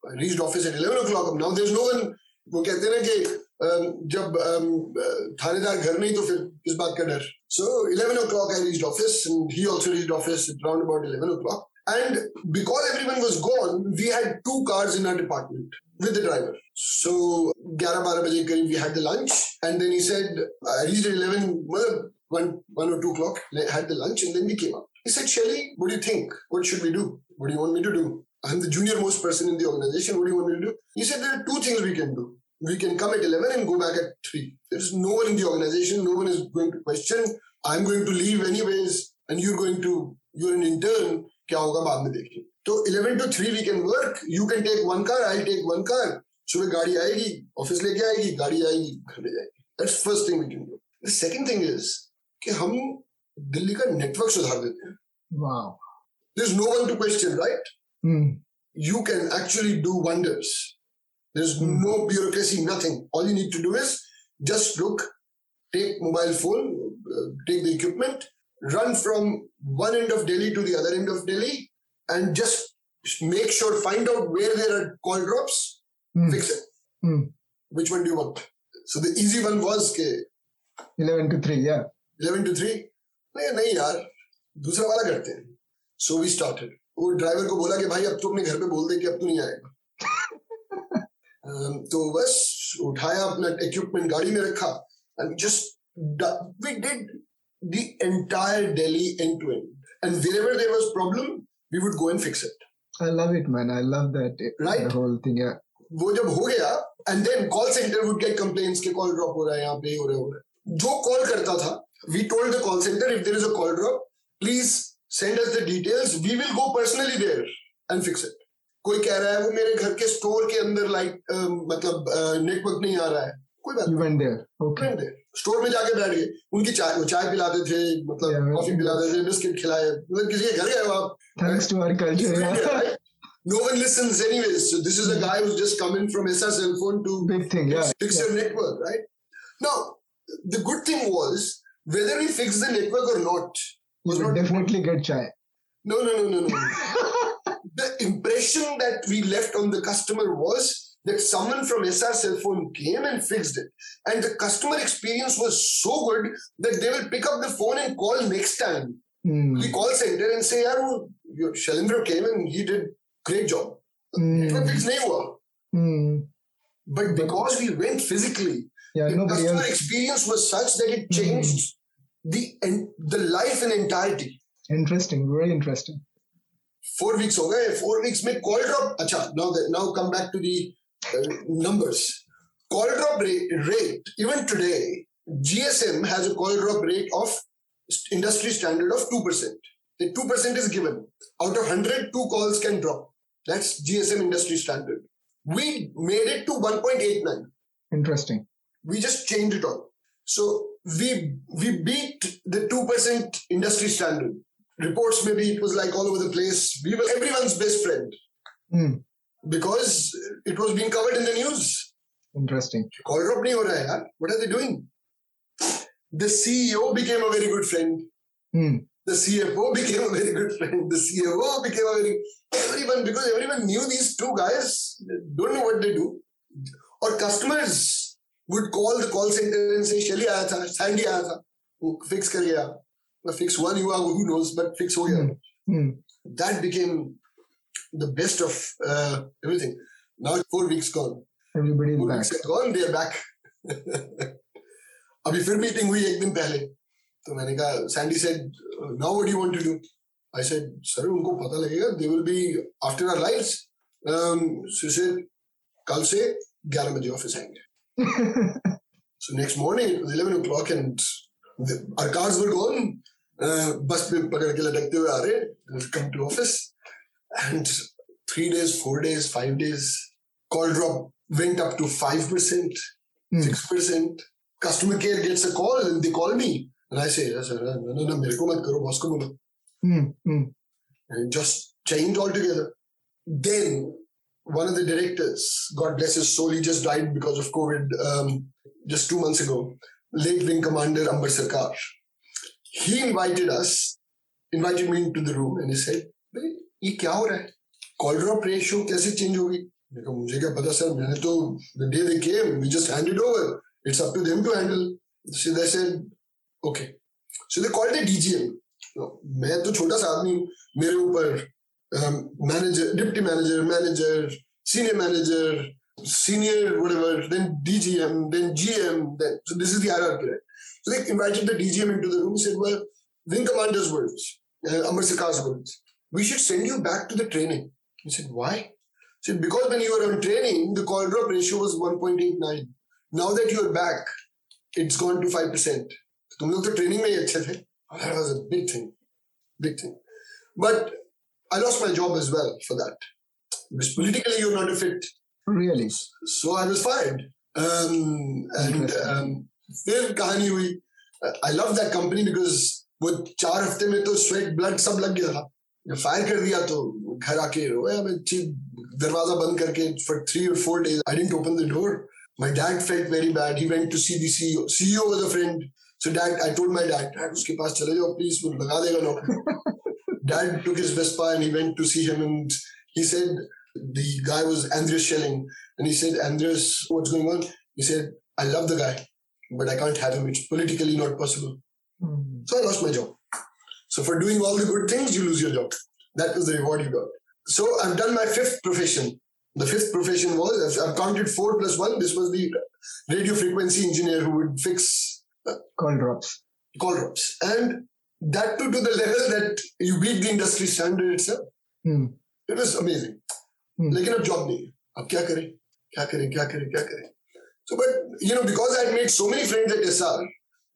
I reached office at 11 o'clock. Now there's no one वो कहते हैं ना कि जब थानेदार घर नहीं तो फिर किस बात का डर so eleven o'clock I reached office and he also reached office around about eleven O clock And because everyone was gone, we had two cars in our department with the driver. So, 11 12 baje kareeb we had the lunch. And then he said, I reached at 11, one, one or 2 o'clock, had the lunch, and then we came up. He said, Shelly, what do you think? What should we do? What do you want me to do? I'm the junior most person in the organization. What do you want me to do? He said, There are two things we can do. We can come at 11 and go back at 3. There's no one in the organization. No one is going to question. I'm going to leave anyways, and you're going to, you're an intern. क्या होगा बाद में देखिए तो 11 to 3 we can work you can take one car I'll take one car सुबह गाड़ी आएगी office लेके आएगी गाड़ी आएगी घर ले जाएगी that's first thing we can do the second thing is कि हम दिल्ली का नेटवर्क सुधार देते हैं
wow
there is no one two question right Mm. You can actually do wonders. There's mm. no bureaucracy, nothing. All you need to do is just look, take mobile phone, uh, take the equipment, run from one end of Delhi to the other end of Delhi, and just make sure, find out where there are call drops, mm. fix it. Hmm. Which one do you want? So the easy one was ke,
11 to 3, yeah.
11 to 3. नहीं नहीं यार दूसरा वाला करते हैं so we started वो driver को बोला कि भाई अब तो अपने घर पे बोल दे कि अब तो नहीं आएगा तो बस उठाया अपना इक्विपमेंट गाड़ी में रखा and just we did the entire Delhi end to end. And wherever there was problem, we would go and fix it.
I love it, man. I love that.
Right?
The whole thing, yeah.
वो जब हो गया and then call centre would get complaints के call drop हो रहा है यहाँ पे हो रहा है जो कॉल करता था we told the call centre if there is a call drop please send us the details we will go personally there and fix it कोई कह रहा है वो मेरे घर के स्टोर के अंदर लाइट मतलब नेटवर्क नहीं आ रहा है कोई बात
नहीं
स्टोर में जाके बैठ गए उनकी चाय वो चाय पिलाते थे मतलब कॉफ़ी पिलाते थे बिस्किट खिलाए मतलब किसी के घर गए आप
thanks to our culture
No one listens anyways. So this is a guy who's just coming from SR cell phone to
big thing, yeah.
fix
yeah.
your network, right? Now, the good thing was whether we fix the network or not,
you will definitely get chai.
No, no, no, no, no. the impression that we left on the customer was that someone from Essar cell phone came and fixed it. And the customer experience was so good that they will pick up the phone and call next time. Mm. The call center and say, Yaar, Shailendra came and he did great job. Mm. fix mm. But because we went physically, yeah, the customer else. experience was such that it hmm. changed the the life in entirety.
Interesting, very interesting.
Four weeks okay. Four weeks make call drop. Acha, now that, now come back to the uh, numbers. Call drop rate, rate even today. GSM has a call drop rate of industry standard of two percent. The two percent is given out of hundred, two calls can drop. That's GSM industry standard. We made it to one point eight nine.
Interesting.
We just changed it all. So we we beat the two percent industry standard. Reports maybe it was like all over the place. We were everyone's best friend
Hmm.
because it was being covered in the news.
Interesting.
Call drop nahi ho raha hai. What are they doing? The CEO became a very good friend.
Hmm.
The CFO became a very good friend. The CFO became a very everyone because everyone knew these two guys don't know what they do. Or customers good call call centre से शैली आया था Sandy आया था. वो fix कर गया। मैं फिक्स हुआ नहीं हुआ हु नोस बट फिक्स हो गया। That became the best of everything now four weeks gone
everybody is back
gone they are back अभी फिर मीटिंग हुई एक दिन पहले। तो मैंने कहा Sandy said now what do you want to do I said sir उनको पता लगेगा they will be after our lives so कल से 11 बजे ऑफ़िस आएँगे. So next morning it was 11 o'clock and the, our cars were gone uh, बस पे पकड़ के लटकते हुए आ रहे come to office and three days four days five days call drop went up to 5%
Hmm.
six percent. Customer care gets a call and they call me. And I say, "Yes, sir, no, no, no, मेरे को मत करो, boss को बोलो."
Hmm. Hmm.
And it just changed altogether. Then one of the directors, God bless his soul, he just died because of COVID um, just two months ago. Late wing commander Amber Sarkar. He invited us, invited me into the room and he said, "भाई, ये क्या हो रहा है? Call drop ratio कैसे change होगी? मैंने कहा मुझे क्या पता सर मैंने तो the day they came we just handed over it's up to them to handle so they said okay so they called it DGM मैं तो छोटा सा आदमी हूँ मेरे ऊपर manager deputy manager manager senior manager senior whatever then DGM then GM then so this is the hierarchy right so they invited the DGM into the room and said well wing commander's words uh, Amar Sikar's words we should send you back to the training he said why so because when you were on training, the call drop ratio was 1.89. Now that you're back, it's gone to 5%. तुम लोग तो training में ही अच्छे थे. That was a big thing. Big thing. But I lost my job as well for that. Because politically you're not a fit.
Really?
So I was fired. Um, and
Interesting.
um, फिर कहानी हुई आई love that company because वो चार हफ्ते में तो sweat blood सब लग गया था जब फायर कर दिया तो घर आके रोया मैं ठीक दरवाजा बंद करके फॉर थ्री और four days I dent open the door my dad felt very bad he went to see the CEO CEO was a friend so dad I told my dad dad उसके पास चले जाओ please वो लगा देगा नौकरी dad took his Vespa and he went to see him and he said the guy was Andreas Schelling. And he said Andreas what's going on? He said I love the guy but I can't have him. It's politically not possible.
Hmm.
so I lost my job. So for doing all the good things you lose your job. That was the reward you got. So I've done my fifth profession. The fifth profession was I've, I've counted four plus one. This was the radio frequency engineer who would fix
Call drops.
call drops. And that too to the level that you beat the industry standard itself.
Mm.
It was amazing.
Mm.
लेकिन अब job नहीं है। अब क्या करें? क्या करें? क्या करें? क्या करें? So but you know because I had made so many friends at Essar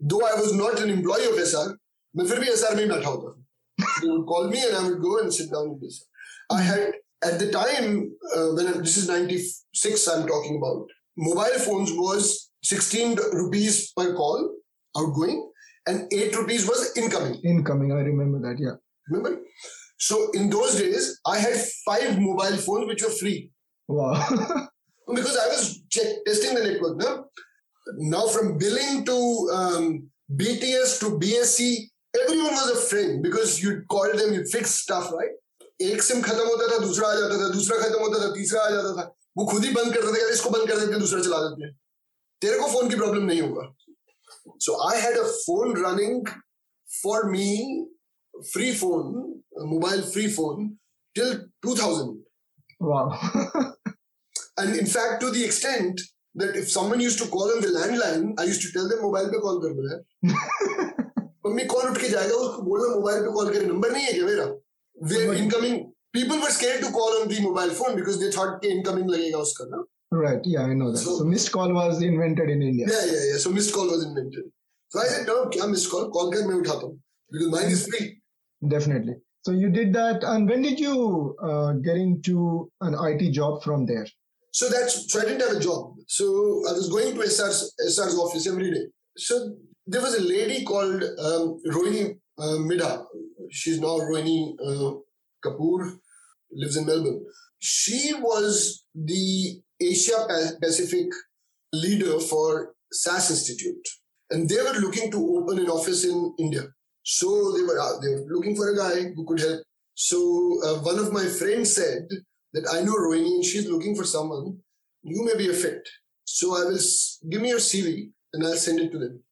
though I was not an employee of Essar but फिर भी Essar में बैठा होता they would call me and I would go and sit down in Essar I hmm. had at the time uh, when I, this is 96 I'm talking about mobile phones was 16 rupees per call outgoing. And 8 rupees was incoming
Incoming. I remember that. Yeah.
Remember? So in those days, I had five mobile phones which were free
Wow.
because I was check, testing the network. Now, now from billing to um, BTS to BSC, everyone was a friend because you'd call them, you'd fix stuff, right? एक SIM खत्म होता था दूसरा आ जाता था दूसरा खत्म होता था तीसरा आ जाता था वो खुद ही बंद कर देते थे इसको बंद कर देते हैं दूसरा चला देते हैं तेरे को फ़ोन की प्रॉब्लम नहीं होगा सो I had a phone running for me free phone, a mobile free phone till 2000.
wow.
And in fact, to the extent that if someone used to call on the landline, I used to tell them mobile पे call कर दो यार mummy call उठ के जाएगा उसको बोलना mobile पे कॉल करे नंबर नहीं है क्या मेरा way incoming people were scared to call on the mobile phone because they thought के इनकमिंग लगेगा उसका ना
Right. Yeah, I know that.
So,
so, missed call was invented in India.
Yeah, yeah, yeah. So missed call was invented. So I said, no, क्या missed call? Call कर मैं उठाता because mine is free.
Definitely. So you did that, and when did you uh, get into an IT job from there?
So that's so I didn't have a job. So I was going to Essar's, Essar's office every day. So there was a lady called um, Rohini uh, Midha. She's now Rohini uh, Kapoor, lives in Melbourne. She was the Asia Pacific leader for SAS Institute, and they were looking to open an office in India. So they were uh, they were looking for a guy who could help. So uh, one of my friends said that I know Rohini and she's looking for someone. You may be a fit. So I will give me your CV and I'll send it to them.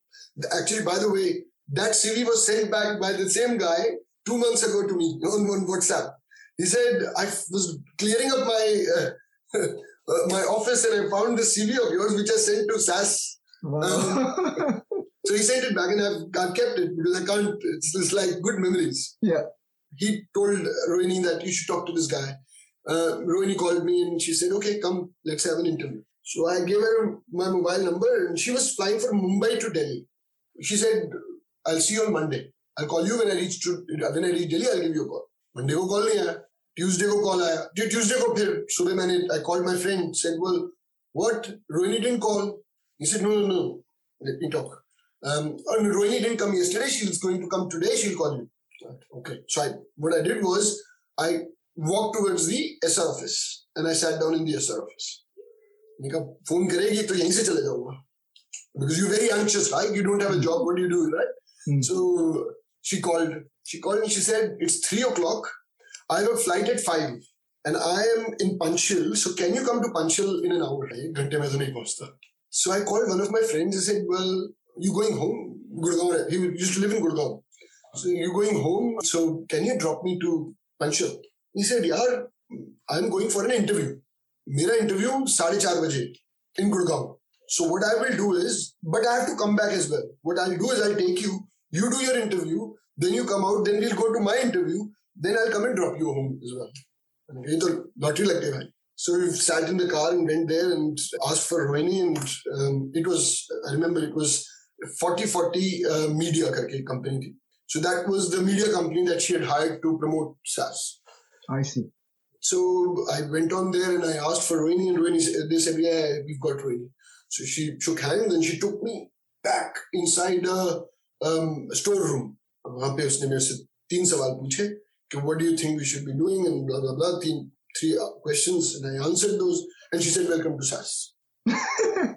Actually, by the way, that CV was sent back by the same guy two months ago to me on, on WhatsApp. He said I was clearing up my uh, uh, my office and I found the CV of yours which I sent to SAS. Wow. Um, so he sent it back and I've, I've kept it because I can't. It's, it's like good memories.
Yeah.
He told Rohini that you should talk to this guy. Uh, Rohini called me and she said, "Okay, come, let's have an interview." So I gave her my mobile number and she was flying from Mumbai to Delhi. She said, I'll see you on Monday. I'll call you when I reach to when I reach Delhi, I'll give you a call. Monday को call नहीं आया Tuesday को call आया Tuesday को फिर सुबह मैंने I call my friend said well what Rohini didn't call he said no no no let me talk um and rohini didn't come yesterday she's going to come today she'll call you okay so i what i did was i walked towards the Essar office and i sat down in the Essar office मैंने "Phone phone because you're very anxious, right? You don't have a job. What do you do, right? Mm. So she called. She called and she said, "It's three o'clock. I have a flight at five and I am in Panchsheel so can you come to Panchsheel in an hour घंटे में तो नहीं पहुंचता so I called one of my friends and said well you going home Gurgaon he used to live in Gurgaon so you're going home so can you drop me to Panchsheel he said yeah I'm going for an interview मेरा interview साढ़े चार बजे इन Gurgaon so what I will do is, but I have to come back as well. What I'll do is I'll take you, you do your interview, then you come out, then we'll go to my interview, then I'll come and drop you home as well. And ये तो lottery लगती है So we sat in the car and went there and asked for Rohini and um, it was, I remember it was 4040 uh, Media company. So that was the media company that she had hired to promote SAS.
I see.
So I went on there and I asked for Rohini and Rohini, they said, yeah, we've got Rohini. So she shook hands and she took me back inside a um, storeroom. वहाँ पे उसने मेरे से तीन सवाल पूछे what do you think we should be doing? And blah, blah, blah. Three, three uh, questions. And I answered those. And she said, Welcome to SAS.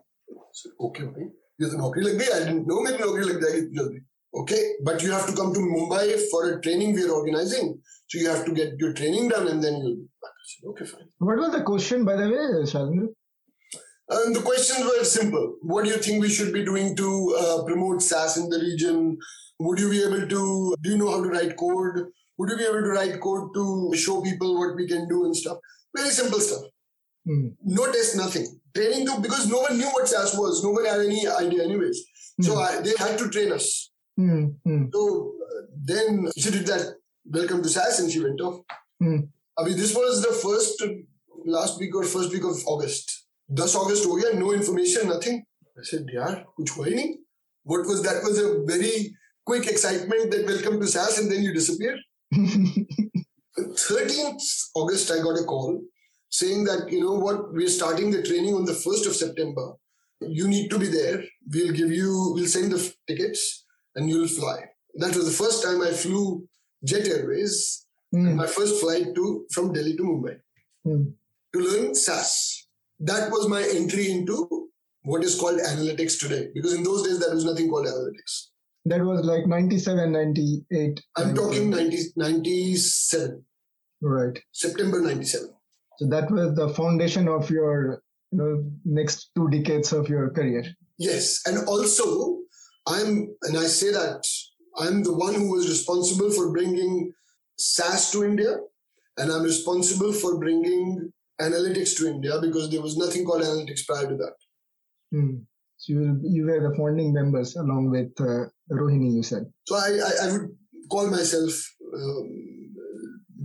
said, okay, okay. ये तो नौकरी लग गई आई डेंट नो मेरी नौकरी लग like that. okay but you have to come to mumbai for a training we are organizing so you have to get your training done and then you'll be back I said, okay fine
what was the question by the way Shailendra?
And the questions were simple what do you think we should be doing to uh, promote SAS in the region would you be able to do you know how to write code Would you be able to write code to show people what we can do and stuff? Very simple stuff. Mm. No test, nothing. Training to, because no one knew what SAS was. No one had any idea anyways. Mm. So I, they had to train us.
Mm.
So uh, then she did that, welcome to SAS and she went off. I mean, this was the first, last week or first week of August. 10 अगस्त हो गया no information nothing I said, यार कुछ हुआ ही नहीं what was that was a very quick excitement that welcome to SAS and then you disappeared. 13th August, I got a call saying that, you know what, we're starting the training on the 1st of September. You need to be there. We'll give you, we'll send the tickets and you'll fly. That was the first time I flew Jet Airways, mm. my first flight to from Delhi to Mumbai
mm.
to learn SAS that was my entry into what is called analytics today. Because in those days, there was nothing called analytics.
That was like 97, 98.
I'm 97. talking 90, 97.
Right.
September 97.
So that was the foundation of your you know, next two decades of your career.
Yes. And also, I'm, and I say that I'm the one who was responsible for bringing SAS to India, and I'm responsible for bringing analytics to India because there was nothing called analytics prior to that.
Hmm. So you, you were the founding members along with uh, Rohini, you said.
So I, I, I would call myself um,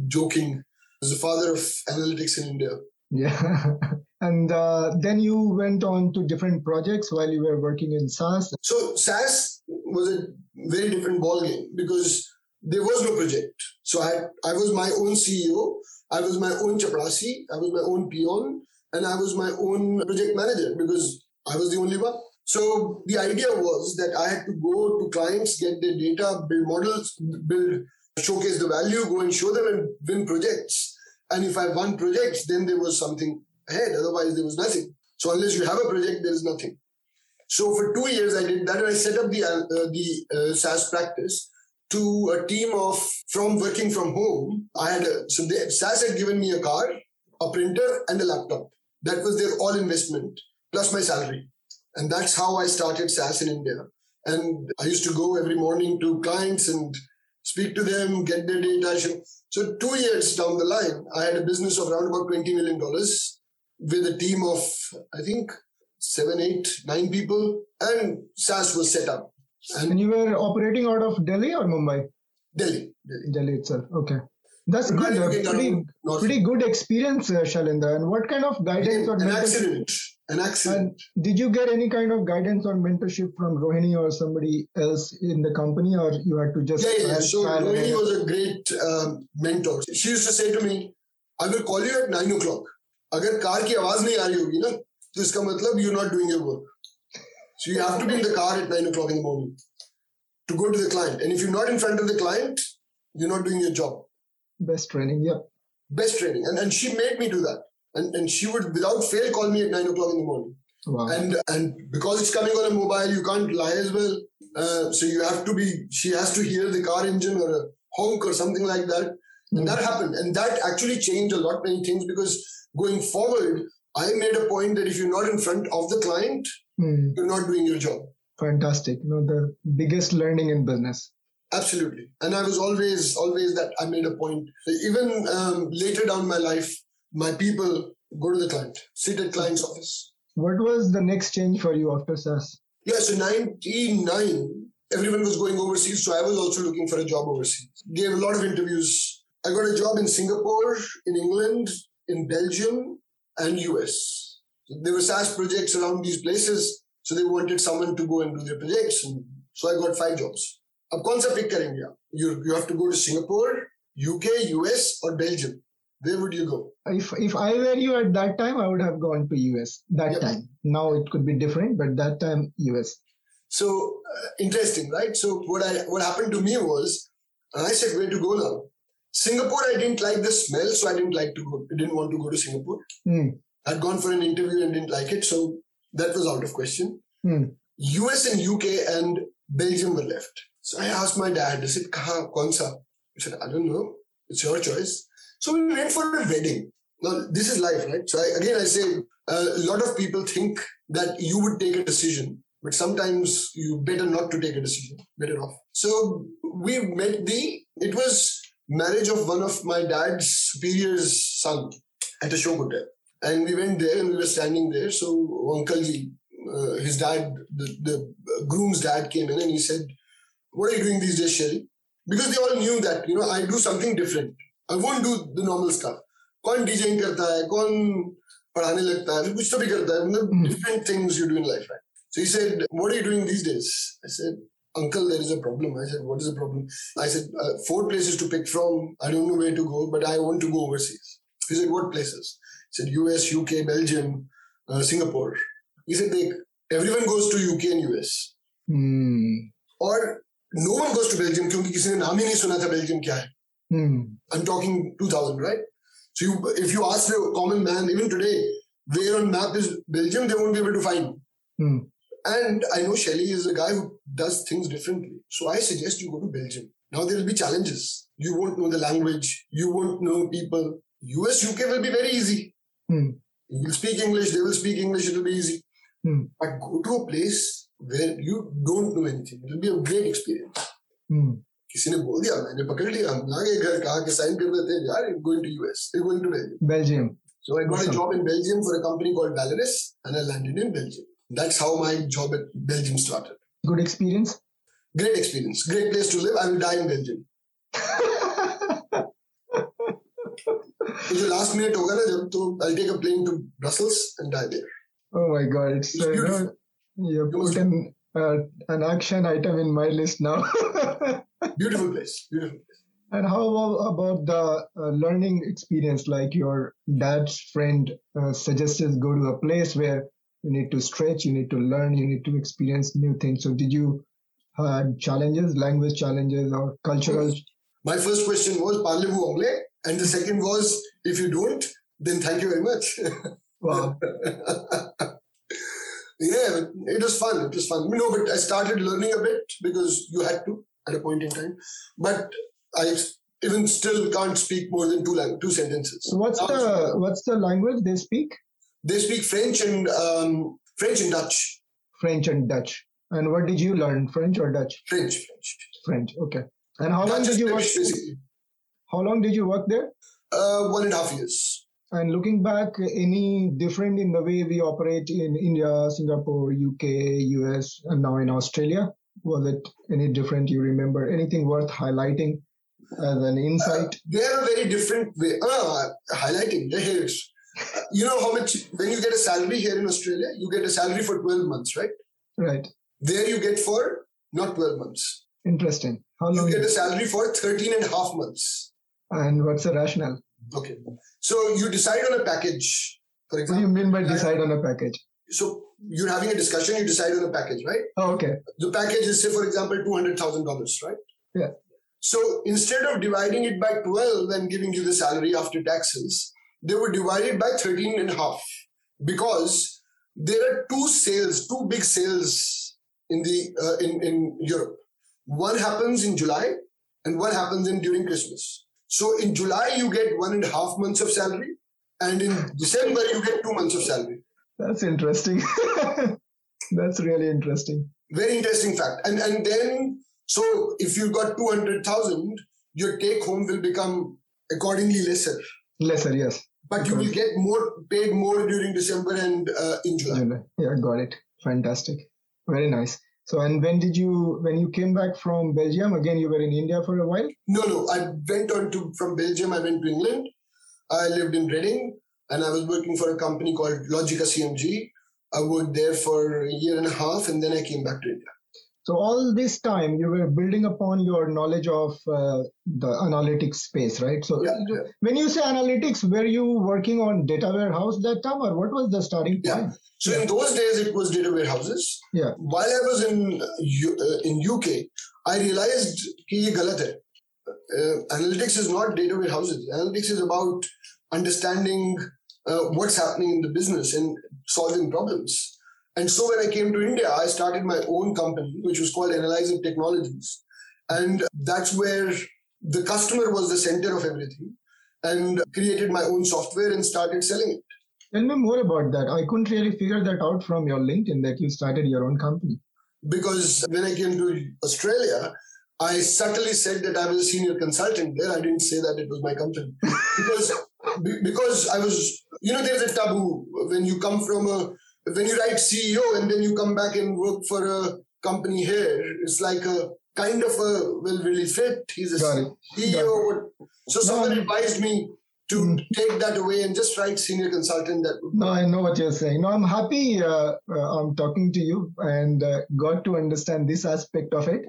joking as the father of analytics in India.
Yeah. and uh, then you went on to different projects while you were working in SAS.
So SAS was a very different ballgame because there was no project. So I, I was my own CEO I was my own chaprasi, I was my own peon, and I was my own project manager because I was the only one. So the idea was that I had to go to clients, get their data, build models, build, showcase the value, go and show them and win projects. And if I won projects, then there was something ahead. Otherwise, there was nothing. So unless you have a project, there is nothing. So for two years, I did that, and I set up the uh, the uh, SAS practice to a team of from working from home. I had a, so they, SAS had given me a car, a printer, and a laptop. That was their all investment plus my salary. And that's how I started SAS in India. And I used to go every morning to clients and speak to them, get their data. So two years down the line, I had a business of around about $20 million with a team of, I think, seven, eight, nine people. And SAS was set up.
And, and you were operating out of Delhi or Mumbai?
Delhi.
Delhi, Delhi itself. Okay. That's good. Pretty, pretty good experience, uh, Shailendra. And what kind of guidance
or an accident? An accident.
And did you get any kind of guidance on mentorship from Rohini or somebody else in the company, or you had to just?
Yeah, yeah. So Rohini was a great um, mentor. She used to say to me, "I will call you at nine o'clock. अगर car की आवाज नहीं आ रही होगी ना तो इसका मतलब you're not doing your work. So you have to be in the car at nine o'clock in the morning to go to the client. And if you're not in front of the client, you're not doing your job.
Best training, yeah.
Best training. And, and she made me do that. and, and she would, without fail, call me at nine o'clock in the morning. Wow. And and because it's coming on a mobile, you can't lie as well. Uh, so you have to be. She has to hear the car engine or a honk or something like that. And that happened, and that actually changed a lot many things because going forward, I made a point that if you're not in front of the client, mm. you're not doing your job.
Fantastic. You know the biggest learning in business.
Absolutely. And I was always, always that I made a point. Even um, later down my life, my people go to the client, sit at client's office.
What was the next change for you after SaaS?
Yeah, so 99, everyone was going overseas. So I was also looking for a job overseas. Gave a lot of interviews. I got a job in Singapore, in England, in Belgium, and US. So there were SaaS projects around these places. So they wanted someone to go and do their projects. And so I got five jobs. अब कौन सा pick करेंगे आप you you have to go to Singapore UK US or Belgium. where would you go
if if i were you at that time i would have gone to us that yep. time now it could be different but that time us
so uh, interesting right so what i what happened to me was i said where to go now singapore i didn't like the smell so i didn't like to go i didn't want to go to singapore mm. i'd gone for an interview and didn't like it so that was out of question mm. us and uk and belgium were left so I asked my dad, I said, Kaha, konsa? He said, I don't know. It's your choice. So we went for a wedding. Now, this is life, right? So I, again, I say uh, a lot of people think that you would take a decision, but sometimes you better not to take a decision. Better off. So we met the, it was marriage of one of my dad's superior's son at a show hotel. And we went there and we were standing there. So Uncle Ji, uh, his dad, the, the groom's dad came in and he said, what are you doing these days, Sherry? Because they all knew that, you know, I do something different. I won't do the normal stuff कौन design करता है कौन पढ़ाने लगता है कुछ तो भी करता है मतलब different things you do in life right so he said what are you doing these days I said uncle there is a problem I said what is the problem I said four places to pick from I don't know where to go but I want to go overseas he said what places he said US UK Belgium Singapore he said देख everyone goes to UK and US और no one goes to Belgium क्योंकि किसी ने नाम ही नहीं सुना था Belgium क्या है। Mm. I'm talking 2000, right? So you, if you ask a common man, even today, where on map is Belgium, they won't be able to find. Mm. And I know Shelley is a guy who does things differently. So I suggest you go to Belgium. Now there will be challenges. You won't know the language. You won't know people. US, UK will be very easy. Mm. You will speak English. They will speak English. It will be easy. Mm. But go to a place where you don't know anything. It will be a great experience. Mm. किसी ने बोल दिया मैंने पकड़ लिया। लागे घर कहा कि साइन कर देते हैं? यार going to US going to Belgium
Belgium
so I got a job in Belgium for a company called Ballaris and I landed in Belgium that's how my job at Belgium started
good experience
great experience great place to live I will die in Belgium जो last minute होगा ना जब तो I take a plane to Brussels and die there
oh my God it's you put an an action item in my list now
beautiful place. Beautiful place.
And how about the uh, learning experience? Like your dad's friend uh, suggested go to a place where you need to stretch, you need to learn, you need to experience new things. So did you had challenges, language challenges or cultural?
My first question was parlez-vous anglais? And the second was, if you don't, then thank you very much.
Wow.
yeah, it was fun. It was fun. No, but I started learning a bit because you had to at a point in time. But I even still can't speak more than two lang- two sentences.
So what's the what's the language they speak?
They speak French and um, French and Dutch.
French and Dutch. And what did you learn? French or Dutch?
French, French.
French. Okay. And how long did you work?
British, basically.
How long did you work there?
Uh, one and a half years.
And looking back, any different in the way we operate in India, Singapore, UK, US, and now in Australia? Was it any different? You remember anything worth highlighting as an insight?
They are a very different way. Uh, highlighting. the here it is. Uh, You know how much when you get a salary here in Australia, you get a salary for 12 months, right?
right.
There you get for not 12 months.
Interesting. How long You
get a salary for 13 and a half months.
and what's the rationale?
Okay. So you decide on a package, for
What do you mean by decide on a package?
So you're having a discussion, you decide on a package, right?
Oh, okay.
The package is, say, for example, $200,000, right?
Yeah.
So instead of dividing it by 12 and giving you the salary after taxes, they were divided by 13 and a half because there are two sales, two big sales in the uh, in, in Europe. One happens in July and one happens in during Christmas. So in July, you get one and a half months of salary. And in December, you get two months of salary.
That's interesting. That's really interesting.
Very interesting fact. And and then so if you got two hundred thousand, your take home will become accordingly lesser.
Lesser, yes.
But you will get more paid more during December and uh, in July.
July. Yeah, got it. Fantastic. Very nice. So, and when did you, when you came back from Belgium, again, you were in India for a while?
No, no. I went on to from Belgium. I went to England. I lived in Reading, and I was working for a company called Logica CMG. I worked there for a year and a half, and then I came back to India.
So, all this time you were building upon your knowledge of uh, the analytics space, right? So,
Yeah, yeah.
when you say analytics, were you working on data warehouse that time, or what was the starting
Yeah.
point?
So in those days, it was data warehouses.
Yeah.
While I was in U- uh, in UK, I realized कि ये गलत है. Uh, analytics is not data warehouses. Analytics is about understanding uh, what's happening in the business and solving problems. And so when I came to India, I started my own company, which was called Analyzer Technologies. And that's where the customer was the center of everything and created my own software and started selling it.
Tell me more about that. I couldn't really figure that out from your LinkedIn that you started your own company.
because when I came to Australia, I subtly said that I was a senior consultant there. I didn't say that it was my company because be- because I was you know there's a taboo when you come from a when you write CEO and then you come back and work for a company here. It's like a kind of a well really fit. He's a
Got.
CEO. So someone advised me to
Hmm.
take that away and just write senior consultant. That would
No, I know what you're saying. No, I'm happy uh, uh, I'm talking to you and uh, got to understand this aspect of it,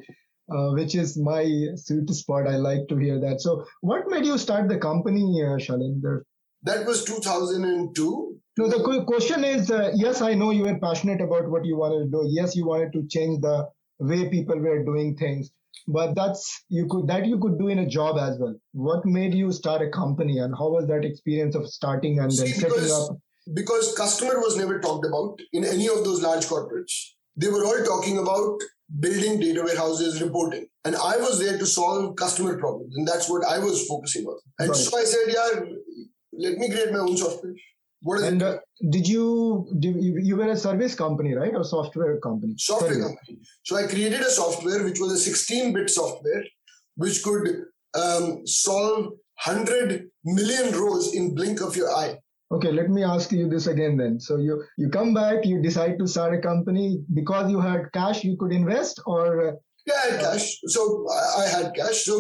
uh, which is my sweet spot. I like to hear that. So, what made you start the company, uh, Shailendra?
that was 2002.
No, the question is uh, yes, I know you were passionate about what you wanted to do. Yes, you wanted to change the way people were doing things. But that's you could that you could do in a job as well. What made you start a company and how was that experience of starting and then setting
because-
up?
because customer was never talked about in any of those large corporates. They were all talking about building data warehouses, reporting. And I was there to solve customer problems. And that's what I was focusing on. And
Right.
so I said, yeah, let me create my own software. What is
And
it?
uh, did you, did you you were a service company, right, or software company?
software
Service.
company. So I created a software which was a 16-bit software which could um, solve 100 million rows in blink of your eye.
Okay, let me ask you this again then. So you you come back, you decide to start a company because you had cash you could invest, or uh,
Yeah, I had cash. So I, had cash. So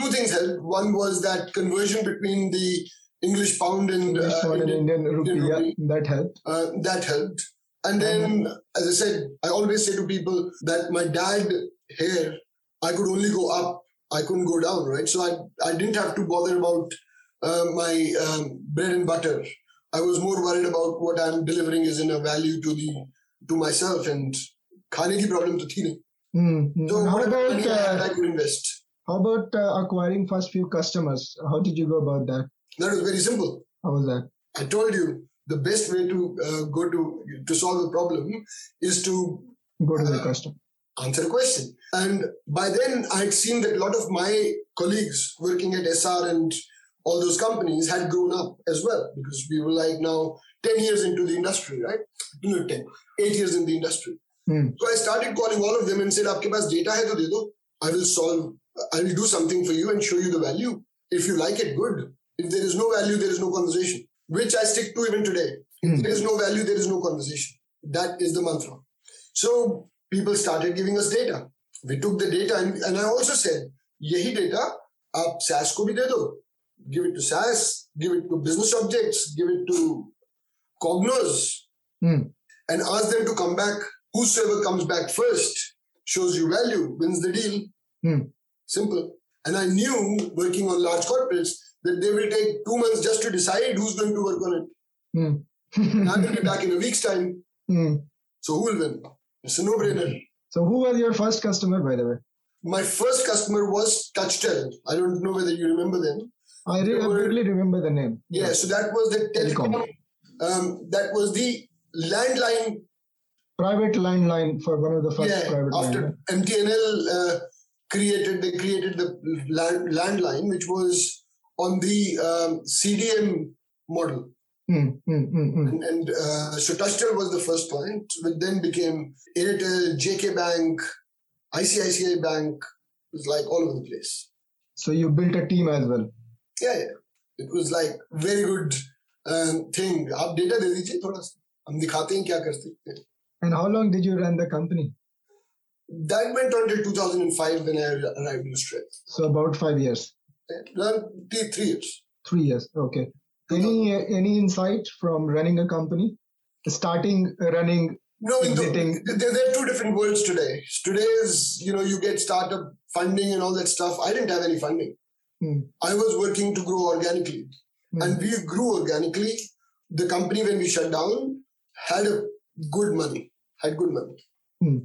two things helped. One was that conversion between the English pound and
English
uh,
pound and
Indian-
Indian rupee? Yeah, that helped.
uh, that helped. And then, as I said, I always say to people that my dad here, I could only go up. I couldn't go down, right? So I, I didn't have to bother about uh, my um, bread and butter. I was more worried about what I'm delivering is in a value to the to myself and खाने की problem तो थी नहीं।
hmm, hmm.
So
how about uh,
I could invest
how about uh, acquiring first few customers? How did you go about that?
That was very simple.
How was that?
I told you the best way to uh, go to to solve a problem is to
go to the
uh,
customer.
answer a question. And by then I had seen that a lot of my colleagues working at Essar and all those companies had grown up as well because we were like now 10 years into the industry, right? No, 10, 8 years in the industry.
Hmm.
So I started calling all of them and said, Aapke paas data hai de do. I will solve, I will do something for you and show you the value. If you like it, good. If there is no value, there is no conversation, which I stick to even today. If
hmm.
there is no value, there is no conversation. That is the mantra. So people started giving us data. We took the data and, and I also said, "Yehi data aap SAS ko bhi de do." Give it to SAS, give it to business objects, give it to Cognos,
Hmm.
and ask them to come back. Whosoever comes back first shows you value, wins the deal.
Hmm.
Simple. And I knew working on large corporates that they will take two months just to decide who's going to work on it. And I will be back in a week's time.
Hmm.
So who will win? It's a no-brainer.
So who was your first customer, by the way?
My first customer was TouchTel. I don't know whether you remember them.
I re-
were-
vaguely remember the name.
Yeah, so that was the
Telecom.
Um, that was the landline.
Private line line for one of the first
yeah,
private
after MTNL uh, created, they created the land, landline, which was on the um, CDM model.
Hmm, hmm, hmm.
And, and uh, so TouchTel was the first point, which then became Airtel, JK Bank, ICICI Bank. It was like all over the place.
So you built a team as well
Yeah, yeah. It was like very good um, thing. आप data दे दीजिए थोड़ा सा हम दिखाते हैं क्या कर सकते हैं
And how long did you run the company?
That went on till 2005 when I arrived in Australia.
So about five years,
Around three, three years.
three years. Okay. Any any insight from running a company, starting running?
No, in
Exiting.
the, there, there are two different worlds today. Today is, you know, you get startup funding and all that stuff. I didn't have any funding.
Hmm.
I was working to grow organically.
Hmm.
And we grew organically. The company, when we shut down, had a good money, had good money.
Hmm.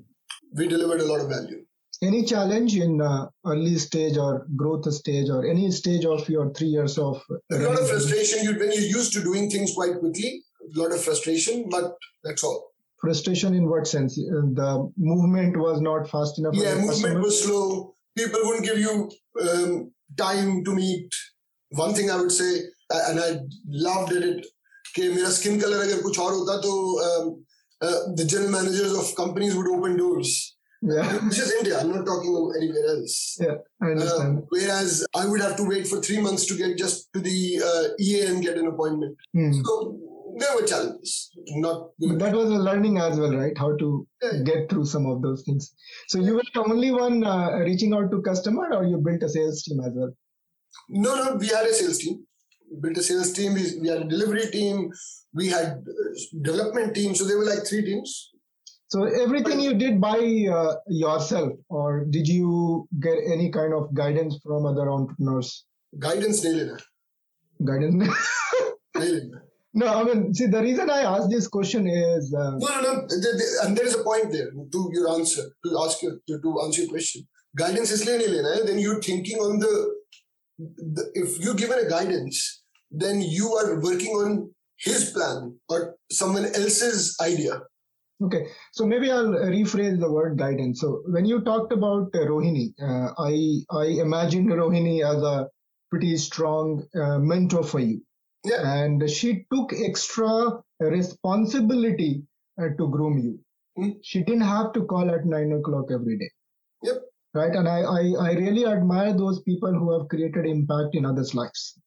We delivered a lot of value.
Any challenge in uh, early stage or growth stage or any stage of your three years of
A lot of frustration. You, when you're used to doing things quite quickly, a lot of frustration, but that's all.
Frustration in what sense? Uh, The movement was not fast enough.
Yeah, movement
customer?
was slow. People wouldn't give you um, time to meet. One thing I would say, uh, and I laughed at it, कि मेरा skin color अगर कुछ और होता तो um, uh, the general managers of companies would open doors.
Yeah,
This is India. I'm not talking of anywhere else.
yeah, I understand.
Uh, whereas I would have to wait for three months to get just to the uh, EA and get an appointment.
Hmm.
So there were challenges. Not
that was a learning as well, right? How to get through some of those things. So you were the only one uh, reaching out to customer, or you built a sales team as well?
No, no, we had a sales team. We built a sales team. We, we had a delivery team. We had uh, development team. So there were like three teams.
So everything you did by uh, yourself, or did you get any kind of guidance from other entrepreneurs?
Guidance nail in
Guidance?
Nail in.
No, I mean, see, the reason I asked this question is uh,
No, no, no. And there is a point there to your answer, to ask your, to, to answer your question. Guidance is nahi lena hai, then you're thinking on the, the, if you're given a guidance, then you are working on his plan or someone else's idea.
Okay, so maybe I'll rephrase the word guidance. So when you talked about uh, Rohini, uh, I I imagined Rohini as a pretty strong uh, mentor for you,
Yeah.
and she took extra responsibility uh, to groom you.
Hmm.
She didn't have to call at nine o'clock every day.
Yep.
Right, and I, I I really admire those people who have created impact in others' lives.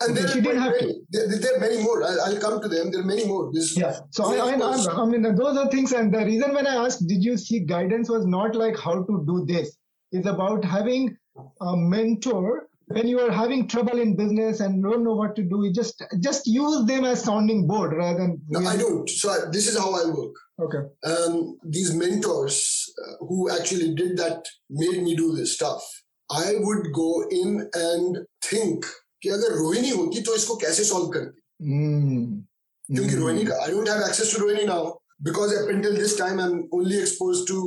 And there,
she
are
didn't have to.
many. There, there are many more. I'll, I'll come to them. There are many more. This,
Yeah. So I, I, I, I mean, those are things. And the reason when I asked, did you see guidance was not like how to do this. It's about having a mentor when you are having trouble in business and don't know what to do. You just just use them as sounding board rather than.
No, I don't. So I, this is how I work.
Okay.
um, these mentors uh, who actually did that made me do this stuff. I would go in and think कि अगर रोहिणी होती तो इसको कैसे solve करती
Mm.
क्योंकि
Hmm.
Rohini का I don't have access to Rohini now because up until this time I'm only exposed to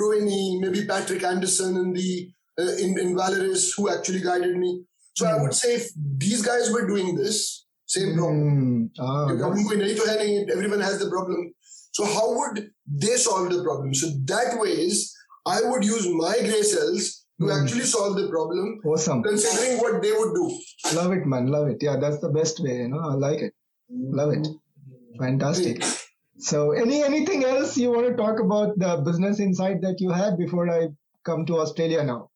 Rohini, maybe Patrick Anderson in the uh, in, in Valeris who actually guided me. So mm.
I
would hmm. say if these guys were doing this, same problem.
Mm. Ah,
yes. Everyone has the problem. So how would they solve the problem? So that way is I would use my gray cells to
mm.
actually solve the problem.
Awesome.
Considering what they would do.
Love it, man. Love it. Yeah, that's the best way. You know, I like it. Love it. Fantastic. Great. So, any anything else you want to talk about the business insight that you had before I come to Australia now?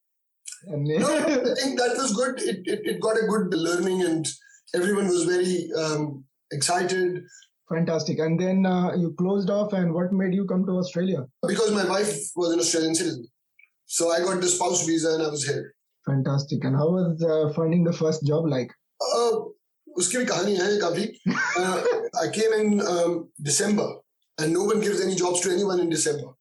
And
No, I think that was good. It, it, it got a good learning, and everyone was very um, excited
fantastic. And then uh, you closed off, and what made you come to Australia?
because my wife was an Australian citizen. So I got the spouse visa and I was here.
Fantastic. And how was uh, finding the first job like?
Uh, उसकी भी कहानी है काफी. Uh, I came in um, December, and no one gives any jobs to anyone in December.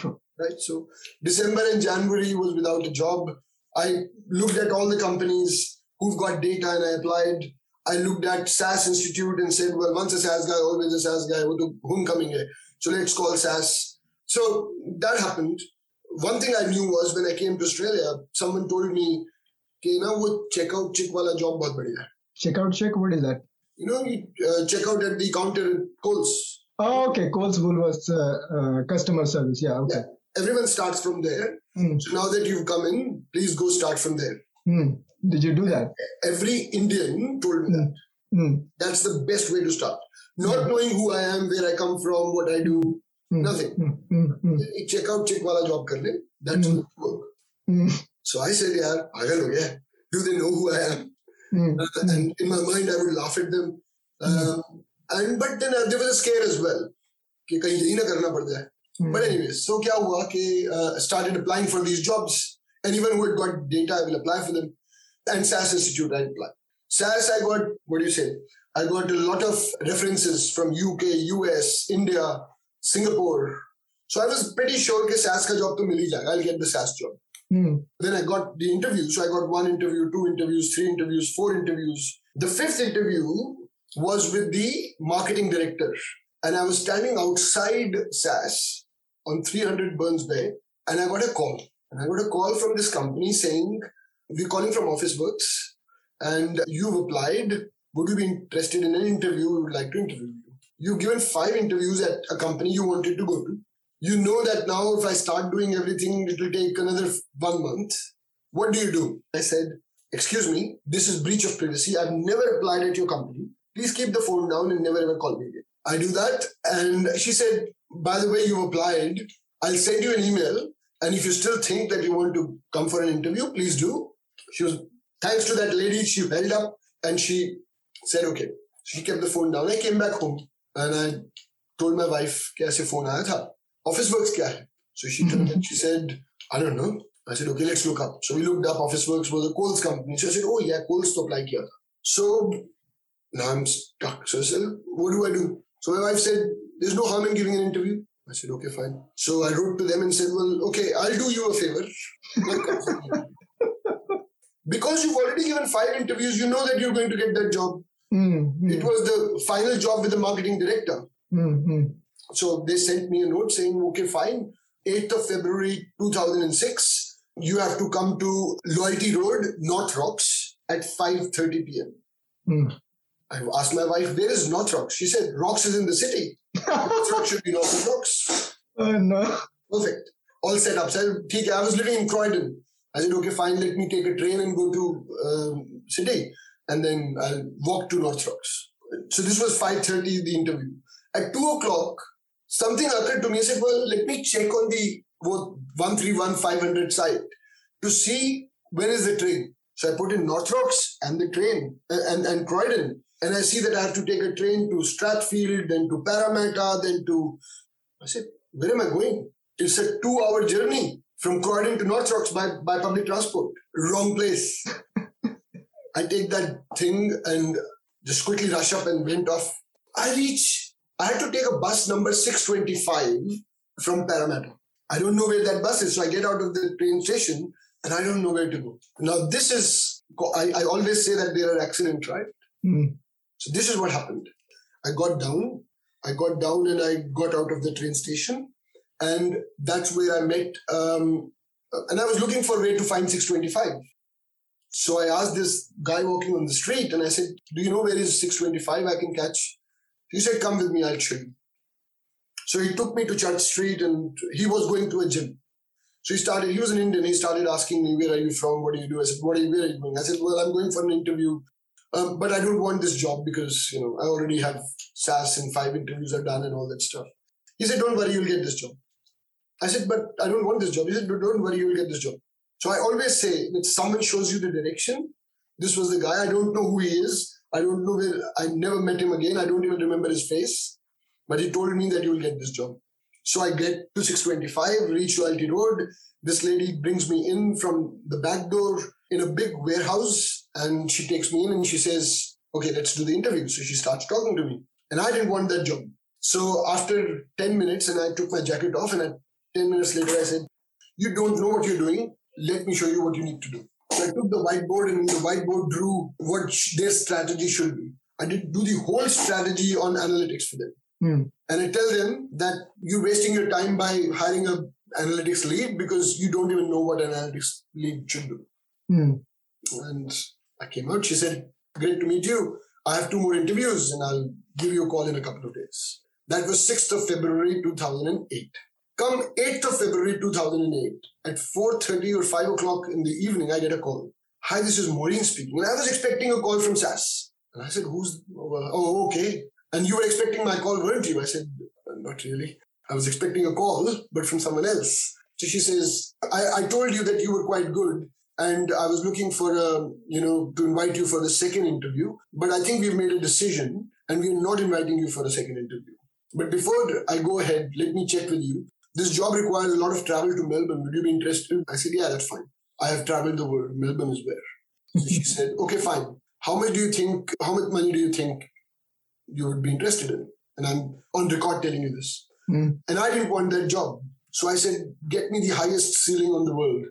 True. Very true.
right? So December and January was without a job. I looked at all the companies who've got data and I applied. I looked at SAS Institute and said, well, once a SAS guy, always a SAS guy. Wo to homecoming hai. So let's call SAS. So that happened. One thing I knew was when I came to Australia, someone told me, कि ना वो checkout chick वाला job बहुत बढ़िया है.
Checkout check. What is that?
You know, you uh, check out at the counter at Coles.
Oh, okay. Coles Woolworths uh, uh, customer service. Yeah. Okay.
Everyone starts from there.
Hmm.
So now that you've come in, please go start from there.
Hmm. Did you do that?
every Indian told me that.
Hmm.
That's the best way to start. Not
Hmm.
knowing who I am, where I come from, what I do,
Hmm.
nothing.
Hmm. Hmm. Hmm.
एक check out check wala job kar le. That's
Hmm.
good work.
Hmm.
So I said, yaar, pagal ho gaya. Do they know who I am?
Hmm.
Uh, and in my mind, I would laugh at them. Um, and but then uh, there was a scare as well. कि कहीं यही ना करना पड़ जाए.
Mm.
But anyway, so kya hua ke, uh, started applying for these jobs. Anyone who had got data, I will apply for them. And SAS Institute, I applied. SAS, I got, what do you say? I got a lot of references from UK, US, India, Singapore. So I was pretty sure that SAS ka job to mili jayega. I'll get the SAS job.
Mm.
Then I got the interview. So I got one interview, two interviews, three interviews, four interviews. The fifth interview was with the marketing director. And I was standing outside SAS on 300 Burns Bay. And I got a call. And I got a call from this company saying, We're calling from Officeworks. And you've applied. Would you be interested in an interview? We would like to interview you. You've given five interviews at a company you wanted to go to. You know that now if I start doing everything, it will take another one month. What do you do? I said, Excuse me, this is breach of privacy. I've never applied at your company. Please keep the phone down and never ever call me again. I do that. And she said, by the way, you applied. I'll send you an email. And if you still think that you want to come for an interview, please do. She was, thanks to that lady, she held up and she said, okay. She kept the phone down. I came back home and I told my wife, कैसे phone आया tha? Officeworks kya hai?" So she turned and she said, I don't know. I said, okay, let's look up. So we looked up. Officeworks was a Coles company. So I said, oh yeah, Coles to apply kiya tha. So now I'm stuck. So I said, what do I do? So my wife said, there's no harm in giving an interview. I said, okay, fine. So I wrote to them and said, well, okay, I'll do you a favor. Don't come for me. because you've already given five interviews, you know that you're going to get that job.
Hmm. Hmm.
It was the final job with the marketing director.
Hmm. Hmm.
So they sent me a note saying, okay, fine. 8th of February 2006, you have to come to Loyalty Road, North Rocks at 5.30 p.m.
Hmm.
I asked my wife, where is North Rocks? She said, Rocks is in the city. Fruit should be north of
Oh, no.
Perfect. All set up. So, I was living in Croydon. I said, okay, fine, let me take a train and go to um, Sydney. And then I'll walk to North Rocks. So this was 5.30, the interview. At 2 o'clock, something occurred to me. I said, well, let me check on the 131500 site to see where is the train. So I put in North Rocks and the train uh, and, and Croydon. And I see that I have to take a train to Strathfield, then to Parramatta, then to... I said, where am I going? It's a two-hour journey from Croydon to North Rocks by, by public transport. Wrong place. I take that thing and just quickly rush up and went off. I reach, I had to take a bus number 625 from Parramatta. I don't know where that bus is. So I get out of the train station and I don't know where to go. Now, this is, I, I always say that there are accidents, right?
Hmm.
So this is what happened. I got down. I got down and I got out of the train station. And that's where I met. Um, and I was looking for a way to find 625. So I asked this guy walking on the street and I said, Do you know where is 625 I can catch? He said, Come with me, I'll show you. So he took me to Church Street and he was going to a gym. So he started, he was an Indian. He started asking me, Where are you from? What do you do? I said, What are you, where are you going? I said, Well, I'm going for an interview. Um, but I don't want this job because, you know, I already have SAS and five interviews are done and all that stuff. He said, Don't worry, you'll get this job. I said, But I don't want this job. He said, Don't worry, you'll get this job. So I always say that someone shows you the direction. This was the guy. I don't know who he is. I don't know where, I never met him again. I don't even remember his face. But he told me that you will get this job. So I get to 625, reach Loyalty Road. This lady brings me in from the back door in a big warehouse and she takes me in and she says, Okay, let's do the interview. So she starts talking to me. And I didn't want that job. So after 10 minutes, and I took my jacket off, and 10 minutes later, I said, You don't know what you're doing. Let me show you what you need to do. So I took the whiteboard and the whiteboard drew what their strategy should be. I did do the whole strategy on analytics for them.
Hmm.
And I tell them that you're wasting your time by hiring a analytics lead because you don't even know what an analytics lead should do.
Hmm.
And I came out. She said, Great to meet you. I have two more interviews and I'll give you a call in a couple of days. That was 6th of February 2008. Come 8th of February 2008, at 4.30 or 5 o'clock in the evening, I get a call. Hi, this is Maureen speaking. And I was expecting a call from SAS. And I said, who's, uh, oh, okay. And you were expecting my call, weren't you? I said, not really. I was expecting a call, but from someone else. So she says, I, I told you that you were quite good and I was looking for a, you know, to invite you for the second interview, but I think we've made a decision and we're not inviting you for a second interview. But before I go ahead, let me check with you. This job requires a lot of travel to Melbourne. Would you be interested? I said, Yeah, that's fine. I have traveled the world. Melbourne is where. So she said, Okay, fine. How much do you think, how much money do you think you would be interested in? And I'm on record telling you this.
Mm.
And I didn't want that job. So I said, Get me the highest ceiling on the world.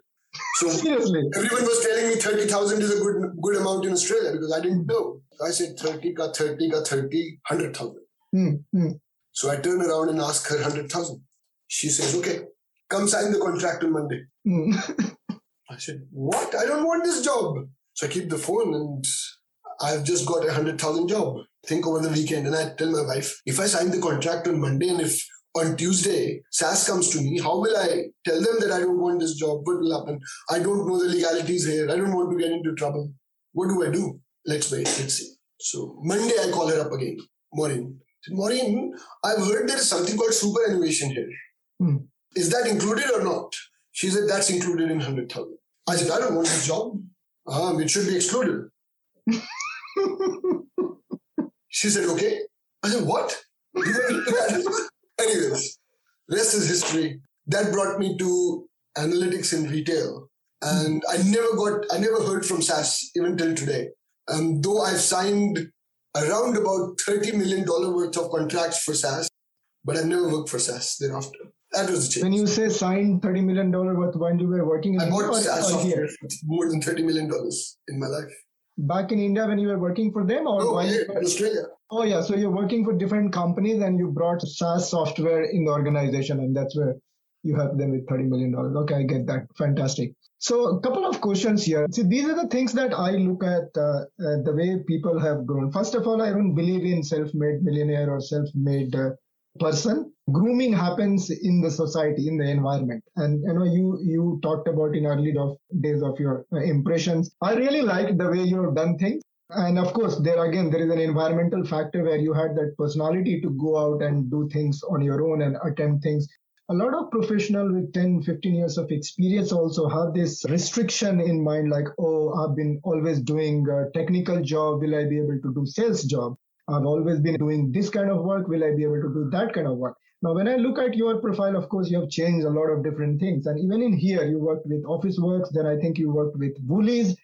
So
Seriously.
everyone was telling me 30,000 is a good good amount in Australia because I didn't know. So I said 30 ka 30 ka 30, 100,000.
Hmm. Hmm.
So I turn around and ask her 100,000. She says, okay, come sign the contract on Monday.
Hmm.
I said, what? I don't want this job. So I keep the phone and I've just got a 100,000 job. Think over the weekend. And I tell my wife, if I sign the contract on Monday and if on Tuesday SAS comes to me, how will I tell them that I don't want this job? What will happen? I don't know the legalities here. I don't want to get into trouble. What do I do? Let's wait. Let's see. So Monday I call her up again. Maureen. Said, Maureen, I've heard there is something called superannuation here.
Hmm.
Is that included or not? She said, that's included in 100,000. I said, I don't want this job. Um, it should be excluded. She said, okay. I said, what? Anyways, rest is history. That brought me to analytics in retail. And I never got, I never heard from SAS even till today. Um, though I've signed around about $30 million worth of contracts for SAS, but I've never worked for SAS thereafter. That was the change.
When you say signed $30 million worth when you were working in
I bought
SAS
software
here?
more than $30 million in my life.
Back in India when you were working for them or
Oh,
while
yeah,
were-
Australia.
Oh yeah, so you're working for different companies and you brought SAS software in the organization, and that's where you helped them with thirty million dollars. Okay, I get that. Fantastic. So a couple of questions here. See, these are the things that I look at uh, uh, the way people have grown. First of all, I don't believe in self-made millionaire or self-made uh, person. Grooming happens in the society, in the environment, and you know you you talked about in early days of your uh, impressions. I really like the way you've done things. And of course, there again, there is an environmental factor where you had that personality to go out and do things on your own and attempt things. A lot of professional with 10, 15 years of experience also have this restriction in mind, like, oh, I've been always doing a technical job. Will I be able to do sales job? I've always been doing this kind of work. Will I be able to do that kind of work? Now, when I look at your profile, of course, you have changed a lot of different things. And even in here, you worked with Officeworks, Then I think you worked with Woolies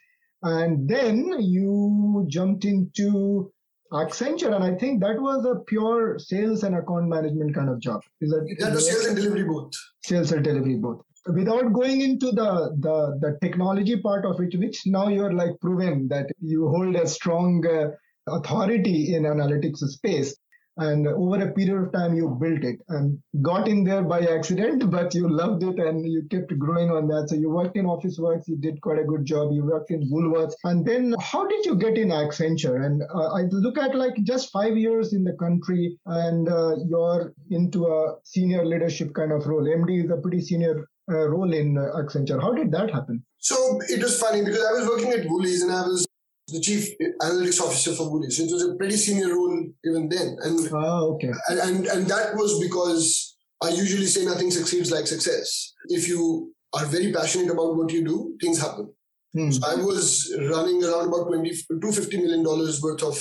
and then you jumped into Accenture, and I think that was a pure sales and account management kind of job. Is that,
That was sales and delivery both.
sales and delivery both? Without going into the, the the technology part of it, which now you're like proven that you hold a strong uh, authority in analytics space. And over a period of time you built it and got in there by accident but you loved it and you kept growing on that. So you worked in Officeworks you did quite a good job you worked in woolworths and then how did you get in accenture? And uh, i look at like just five years in the country and uh, you're into a senior leadership kind of role. Md is a pretty senior uh, role in accenture. How did that happen?
So it was funny because i was working at woolies and i was the chief analytics officer for Woolies. It was a pretty senior role even then, and
oh, okay.
and, and and that was because I usually say nothing succeeds like success. If you are very passionate about what you do, things happen. Hmm. So I was running around about 20, 250 million dollars worth of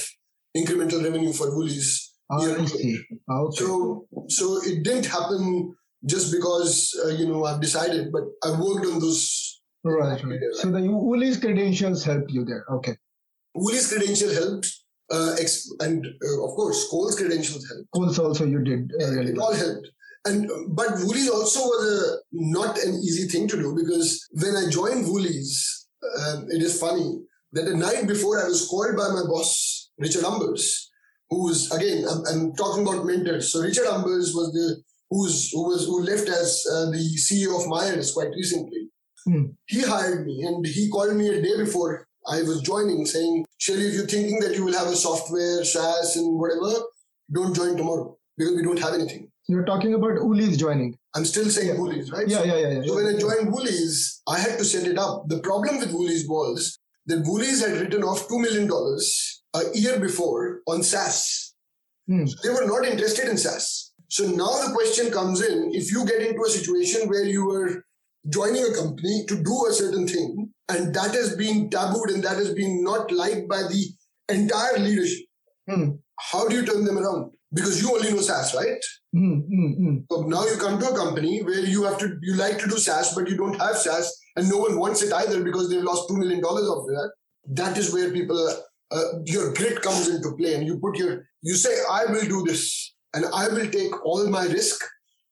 incremental revenue for Woolies.
Oh, I see. Okay.
So so it didn't happen just because uh, you know I've decided, but I worked on those.
Right, right. So the Woolies credentials helped you there. Okay.
Woolies credential helped, uh, ex- and uh, of course, Coles credentials helped.
Coles also you did.
Uh, really it all helped. And but Woolies also was a not an easy thing to do because when I joined Woolies, um, it is funny that the night before I was called by my boss Richard Umbers, who was again I'm, I'm talking about mentors. So Richard Umbers was the who's who was who left as uh, the CEO of Myers quite recently. Hmm. He hired me and he called me a day before I was joining saying, Shelly, if you're thinking that you will have a software, SAS, and whatever, don't join tomorrow because we don't have anything.
You're talking about Woolies joining.
I'm still saying yeah. Woolies, right?
Yeah, so, yeah, yeah, yeah.
So when I joined Woolies, I had to set it up. The problem with Woolies was that Woolies had written off $2 million a year before on SAS. Hmm. So they were not interested in SAS. So now the question comes in if you get into a situation where you were joining a company to do a certain thing and that has been tabooed and that has been not liked by the entire leadership. Hmm. How do you turn them around? Because you only know SAS, right?
Hmm, hmm.
So now you come to a company where you have to, you like to do SAS, but you don't have SAS, and no one wants it either because they've lost two million dollars of that. That is where people, uh, your grit comes into play, and you put your, you say, I will do this, and I will take all my risk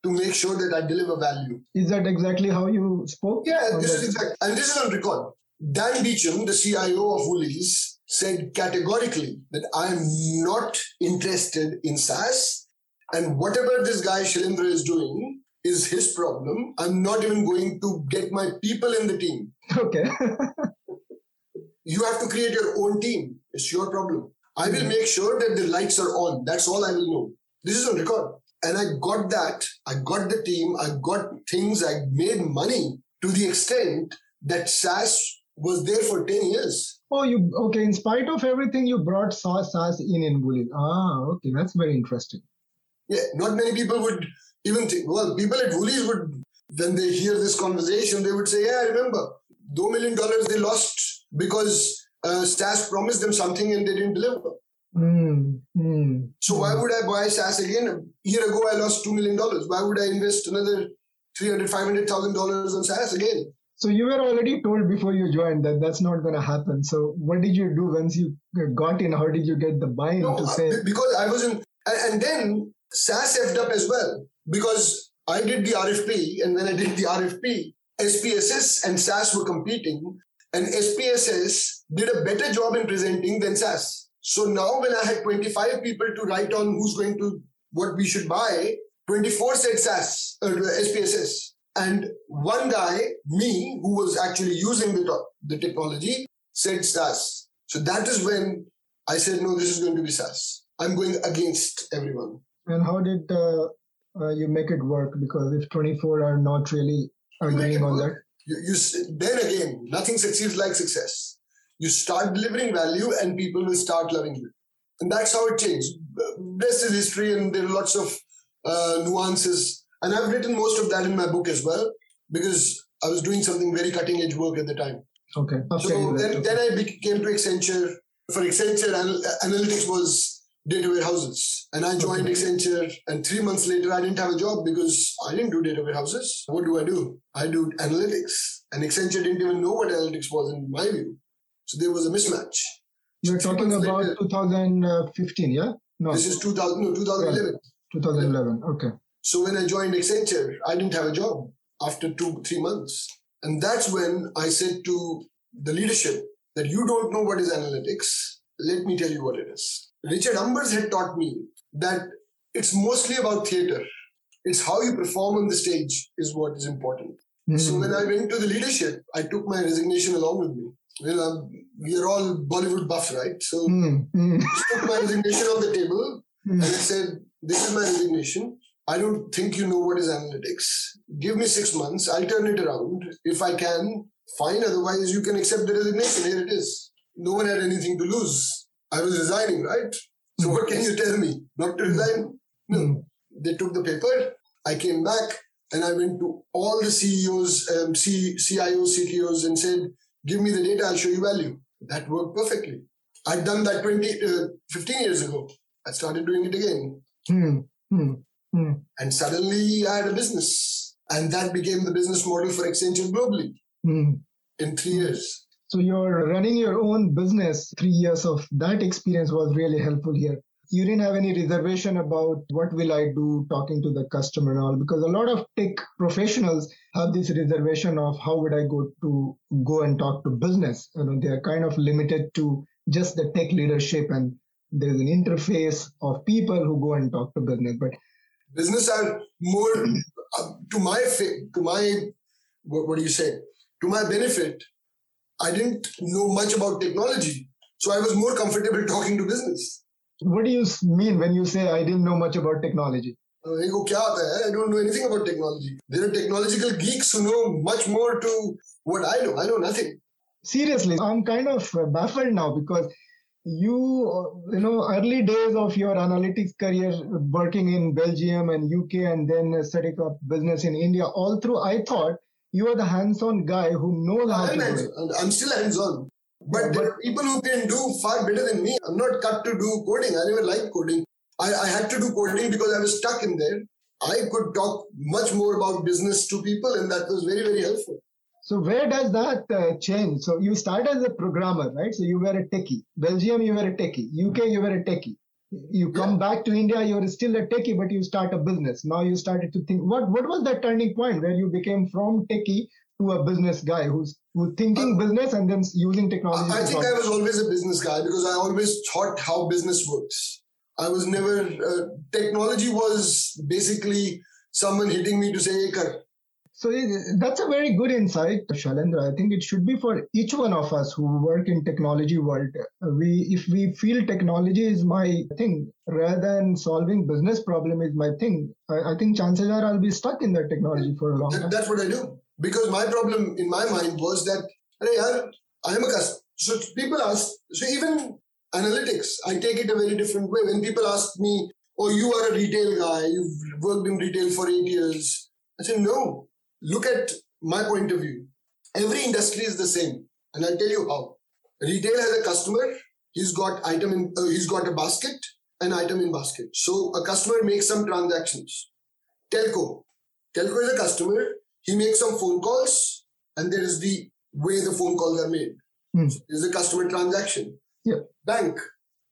to make sure that I deliver value.
Is that exactly how you spoke?
Yeah, this is exactly, and this is on record. Dan Beacham, the CIO of Woolies, said categorically that I am not interested in SAS, and whatever this guy Shailendra is doing is his problem. I'm not even going to get my people in the team.
Okay.
you have to create your own team. It's your problem. I will hmm. make sure that the lights are on. That's all I will know. This is on record. And I got that. I got the team. I got things. I made money to the extent that SAS was there for 10 years.
Oh, you okay? In spite of everything, you brought SAS in in Woolies. Ah, okay, that's very interesting.
Yeah, not many people would even think. Well, people at Woolies would, when they hear this conversation, they would say, "Yeah, I remember, two million dollars they lost because uh, SAS promised them something and they didn't deliver."
Mm, mm,
so why would I buy SAS again? A year ago, I lost $2 million. Why would I invest another $300,000, $500,000 on SAS again?
So you were already told before you joined that that's not going to happen. So what did you do once you got in? How did you get the buy-in no, to say?
Because I was in, and, and then SAS effed up as well because I did the RFP, and when I did the RFP, SPSS and SAS were competing, and SPSS did a better job in presenting than SAS. So now when I had 25 people to write on who's going to what we should buy, 24 said SAS, uh, SPSS. And one guy, me, who was actually using the, the technology, said SAS. So that is when I said, no, this is going to be SAS. I'm going against everyone.
And how did uh, uh, you make it work? Because if 24 are not really agreeing on that.
You, you, then again, nothing succeeds like success. You start delivering value and people will start loving you. And that's how it changed. This is history and there are lots of uh, nuances. And I've written most of that in my book as well because I was doing something very cutting edge work at the time.
Okay.
so then, then I came to Accenture. For Accenture, analytics was data warehouses. And I joined okay. Accenture, and three months later, I didn't have a job because I didn't do data warehouses. What do I do? I do analytics. And Accenture didn't even know what analytics was, in my view. So there was a mismatch.
You're talking about later, 2015, yeah?
No. This is 2000, no, 2011.
2011, okay.
So when I joined Accenture, I didn't have a job after two, three months. And that's when I said to the leadership that you don't know what is analytics. Let me tell you what it is. Richard Umbers had taught me that it's mostly about theater. It's how you perform on the stage is what is important.
Mm.
So when I went to the leadership, I took my resignation along with me. Well, um, we are all Bollywood buffs, right? So
Mm, mm,
I took my resignation on the table and I
mm.
said, "This is my resignation. I don't think you know what is analytics. Give me six months. I'll turn it around. If I can, fine. Otherwise, you can accept the resignation. Here it is. No one had anything to lose. I was resigning, right? So what can you tell me? Not to resign? No.
Mm.
They took the paper. I came back and I went to all the CEOs, um, C- CIOs, CTOs, and said, "Give me the data. I'll show you value." That worked perfectly. I'd done that 20, uh, 15 years ago. I started doing it again.
Mm, mm, mm.
And suddenly I had a business. And that became the business model for Accenture globally
Mm.
in three years.
So you're running your own business. Three years of that experience was really helpful here. You didn't have any reservation about what will I do talking to the customer and all because a lot of tech professionals have this reservation of how would I go to go and talk to business. You know, they are kind of limited to just the tech leadership and there's an interface of people who go and talk to business. But
Business are more uh, to my to my what, what do you say to my benefit. I didn't know much about technology, so I was more comfortable talking to business
what do you s- mean when you say I didn't know much about technology?
Uh, ये को क्या आता है? I don't know anything about technology. There are technological geeks who know much more to what I know. I know nothing.
seriously i'm kind of uh, baffled now because you uh, you know early days of your analytics career uh, working in belgium and uk and then uh, setting up business in india all through i thought you are the hands-on guy who knows how
I'm,
to do
hands,
it
I'm still hands-on. but there are people who can do far better than me. I'm not cut to do coding. I never liked coding. I, I had to do coding because I was stuck in there. I could talk much more about business to people, and that was very, very helpful.
so where does that uh, change so you start as a programmer right so you were a techie belgium you were a techie uk you were a techie you come back to india you're still a techie but you start a business now you started to think what what was that turning point where you became from techie to a business guy who's thinking business and then using technology
I, think I was always a business guy because I always thought how business works. I was never, uh, technology was basically someone hitting me to say, hey, kar.
so that's a very good insight Shailendra i think it should be for each one of us who work in technology world Uh, we if we feel technology is my thing rather than solving business problem is my thing i, I think chances are i'll be stuck in that technology for a long
That,
time
that's what I do. Because my problem in my mind was that, "Arey yaar, I am a customer. So people ask, so even analytics, I take it a very different way. When people ask me, oh, you are a retail guy, you've worked in retail for eight years. I say, no, look at my point of view. Every industry is the same. And I'll tell you how. Retail has a customer, he's got item in, uh, he's got a basket, an item in basket. So a customer makes some transactions. Telco, Telco is a customer. He makes some phone calls, and there is the way the phone calls are made.
Hmm.
So there's a customer transaction.
Yeah.
Bank.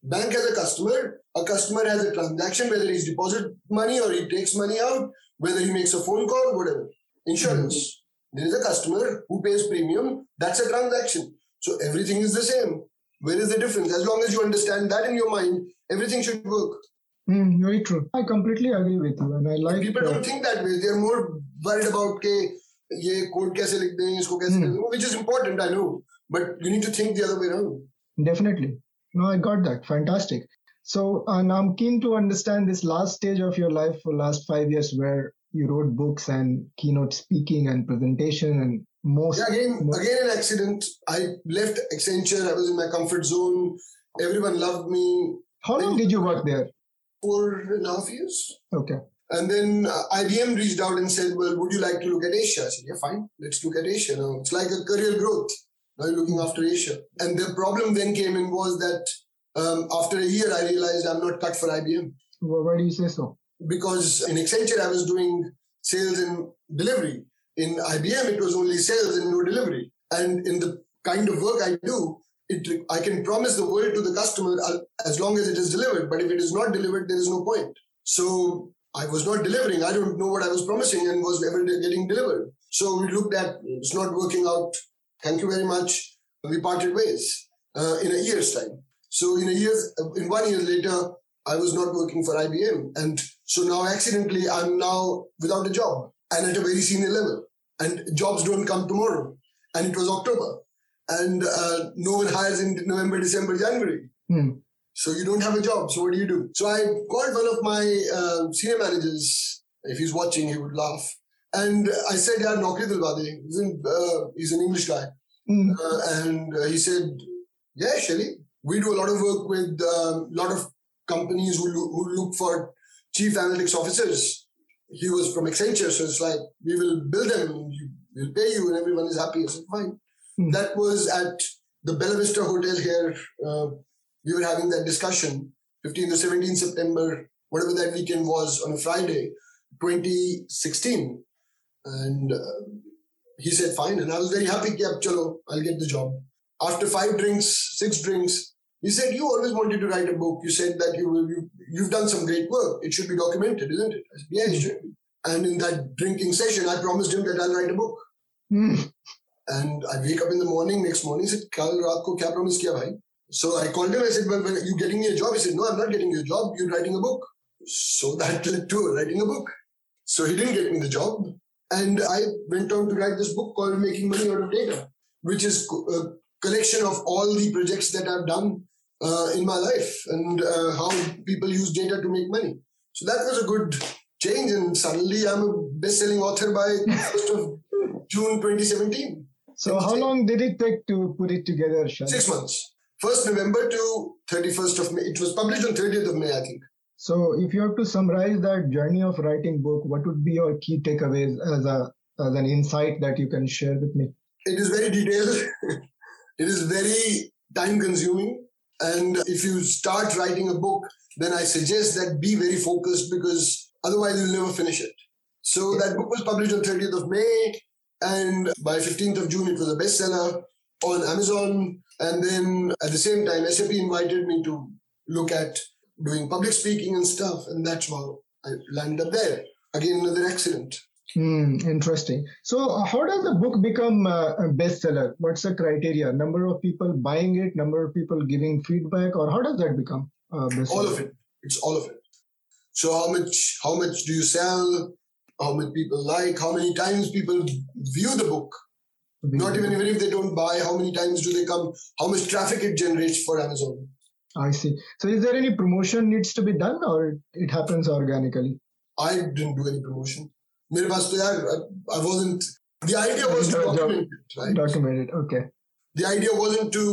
Bank has a customer. A customer has a transaction, whether he's deposit money or he takes money out, whether he makes a phone call, whatever. Insurance. There is a customer who pays premium. That's a transaction. So everything is the same. Where is the difference? As long as you understand that in your mind, everything should work.
Hmm, very true i completely agree with you and i like
people
uh,
don't think that way. They're more worried about के ये code कैसे लिख दें, इसको कैसे
Hmm.
लिख दें, which is important, I know. But you need to think the other way around.
Definitely. No, I got that. Fantastic. So, and I'm keen to understand this last stage of your life for last five years where you wrote books and keynote speaking and presentation and most.
Yeah, again,
most-
again, an accident. I left Accenture. I was in my comfort zone. Everyone loved me.
How long did you work there?
Four and a half years.
Okay.
And then uh, IBM reached out and said, "Well, would you like to look at Asia?" I said, "Yeah, fine. Let's look at Asia now. It's like a career growth. Now you're looking after Asia." And the problem then came in was that um, after a year, I realized I'm not cut for IBM.
Wh- Why do you say so?
because in Accenture I was doing sales and delivery. In IBM it was only sales and no delivery. And in the kind of work I do, it I can promise the world to the customer uh, as long as it is delivered. But if it is not delivered, there is no point. So I was not delivering. I don't know what I was promising and was ever getting delivered. So we looked at it's not working out. Thank you very much. We parted ways uh, in a year's time. So in a year, in one year later, I was not working for IBM. And so now accidentally I'm now without a job and at a very senior level. And jobs don't come tomorrow. And it was October. And uh, no one hires in November, December, January.
Hmm.
So you don't have a job. So what do you do? So I called one of my uh, senior managers. If he's watching, he would laugh. And I said, "Yeah, Naukri Dilwade." He's, in, uh, he's an English guy,
Hmm.
uh, and uh, he said, "Yeah, Shelly, we do a lot of work with a lot of companies who look, who look for chief analytics officers." He was from Accenture, so it's like we will build them, we'll pay you, and everyone is happy. I said, "Fine."
Hmm.
That was at the Bella Vista Hotel here. We were having that discussion 15th or 17th September, whatever that weekend was on a Friday, 2016. And uh, he said, fine. And I was very happy, yeah, chalo, I'll get the job. After five drinks, six drinks, he said, you always wanted to write a book. You said that you, you, you've done some great work. It should be documented, isn't it? I said, yeah, it should be. And in that drinking session, I promised him that I'll write a book.
Hmm.
And I wake up in the morning, next morning, said, Kal raat ko kya promise kiya bhai? So I called him, I said, well, well, you getting me a job? He said, no, I'm not getting you a job. You're writing a book. So that led to writing a book. So he didn't get me the job. And I went on to write this book called Making Money Out of Data, which is a collection of all the projects that I've done uh, in my life and uh, how people use data to make money. So that was a good change. And suddenly I'm a best-selling author by 1st of June 2017.
So how long did it take to put it together, Shah?
Six months. 1st November to 31st of May. It was published on 30th of May, I think.
So if you have to summarize that journey of writing book, what would be your key takeaways as a as an insight that you can share with me?
It is very detailed. it is very time consuming. And if you start writing a book, then I suggest that be very focused because otherwise you'll never finish it. So that book was published on 30th of May. And by 15th of June, it was a bestseller on Amazon. And then at the same time, SAP invited me to look at doing public speaking and stuff. And that's how I landed up there. Again, another accident.
Hmm, interesting. So uh, how does the book become uh, a bestseller? What's the criteria? Number of people buying it, number of people giving feedback, or how does that become a bestseller?
all of it it's all of it so how much how much do you sell how many people like how many times people view the book not even even if they don't buy how many times do they come how much traffic it generates for amazon
I see. So is there any promotion needs to be done, or it happens organically?
i didn't do any promotion मेरे पास तो यार I, I wasn't the idea was to
Job-
document it right
Documented. Okay.
the idea wasn't to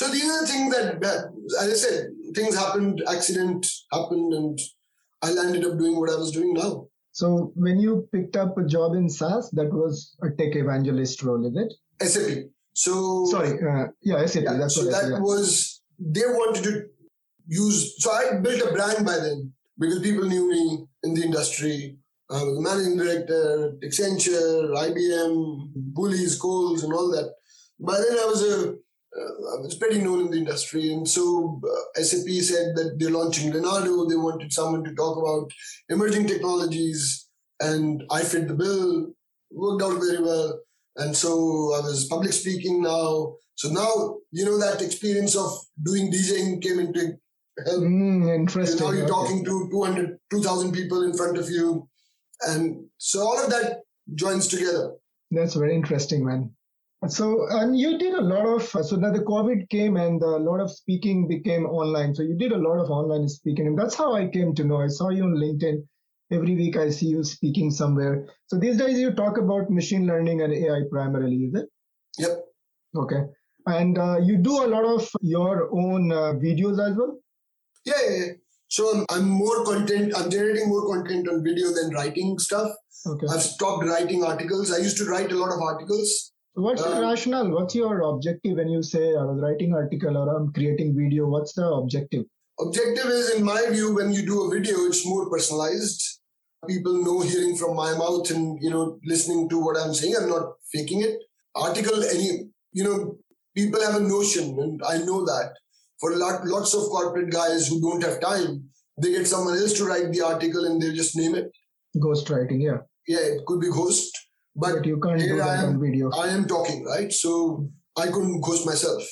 so these are the things that, that as i said things happened accident happened and i landed up doing what i was doing now
So when you picked up a job in SAS, that was a tech evangelist role, is it?
sap so
Sorry. Uh, yeah, SAP.
Yeah,
that's
so that
said.
was they wanted to use. So I built a brand by then because people knew me in the industry. I was managing director, Accenture, IBM, Woolies, Coles, and all that. By then I was a uh, I was pretty known in the industry, and so uh, SAP said that they're launching Leonardo. They wanted someone to talk about emerging technologies, and I fit the bill. Worked out very well. And so I was public speaking now. So now, you know, that experience of doing DJing came into help.
Mm, interesting.
now you're
Okay.
talking to 200, 2,000 people in front of you. And so all of that joins together.
That's very interesting, man. So, and you did a lot of, so now the COVID came and a lot of speaking became online. So you did a lot of online speaking. And that's how I came to know. I saw you on LinkedIn. Every week I see you speaking somewhere. So these days you talk about machine learning and AI primarily, is it?
Yep.
Okay. And uh, you do a lot of your own uh, videos as well?
Yeah, yeah, yeah. So I'm, I'm more content, I'm generating more content on video than writing stuff.
Okay.
I've stopped writing articles. I used to write a lot of articles.
What's the
Uh,
rationale? What's your objective when you say I was writing article or I'm creating video? What's the objective?
Objective is, in my view, when you do a video, it's more personalized. People know hearing from my mouth and you know listening to what I'm saying. I'm not faking it. Article, any you know, people have a notion, and I know that for lot, lots of corporate guys who don't have time, they get someone else to write the article and they just name it.
Ghost writing, yeah.
Yeah, it could be ghost, but
But you can't do that
am-
on video.
I am talking right, so I couldn't ghost myself.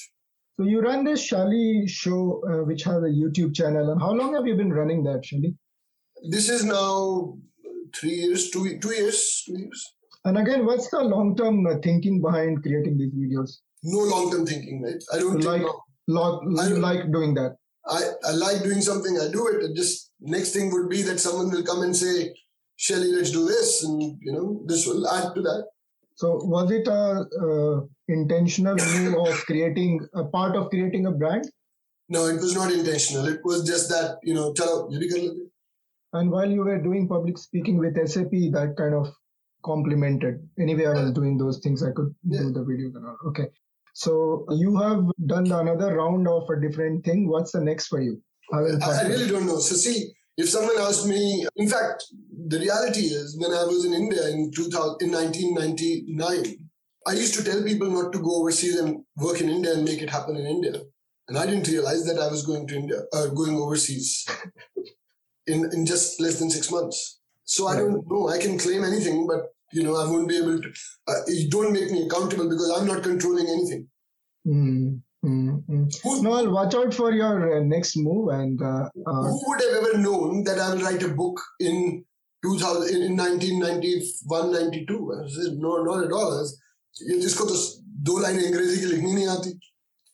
So you run this Shali show, uh, which has a YouTube channel, and how long have you been running that, Shali?
This is now three years, two two years, two years.
And again, what's the long-term uh, thinking behind creating these videos?
No long-term thinking, right? I don't
like, lot,
I-
you like doing that.
I, I like doing something, I do it. And just next thing would be that someone will come and say, Shelly, let's do this. And, you know, this will add to that.
So was it a uh, intentional move of creating a part of creating a brand?
No, it was not intentional. It was just that, you know, chalo, bhi.
And while you were doing public speaking with SAP, that kind of complemented. Anyway, I was doing those things. I could
Yeah.
do the videos and all. Okay. So you have done another round of a different thing. What's the next for you? Is
I, I really don't know. So see, if someone asked me, in fact, the reality is when I was in India in 2000, in 1999, I used to tell people not to go overseas and work in India and make it happen in India. And I didn't realize that I was going to India, uh, going overseas in, in just less than six months. So I don't know. I can claim anything, but you know, I won't be able to. Uh, don't make me accountable because I'm not controlling anything.
Mm, mm, mm.
Who,
No, I'll watch out for your uh, next move. And uh, uh,
who would have ever known that I will write a book in 2000 in, in 1991 92 I said, no not at all ये जिसको तो दो लाइनें अंग्रेजी की लिखनी नहीं आती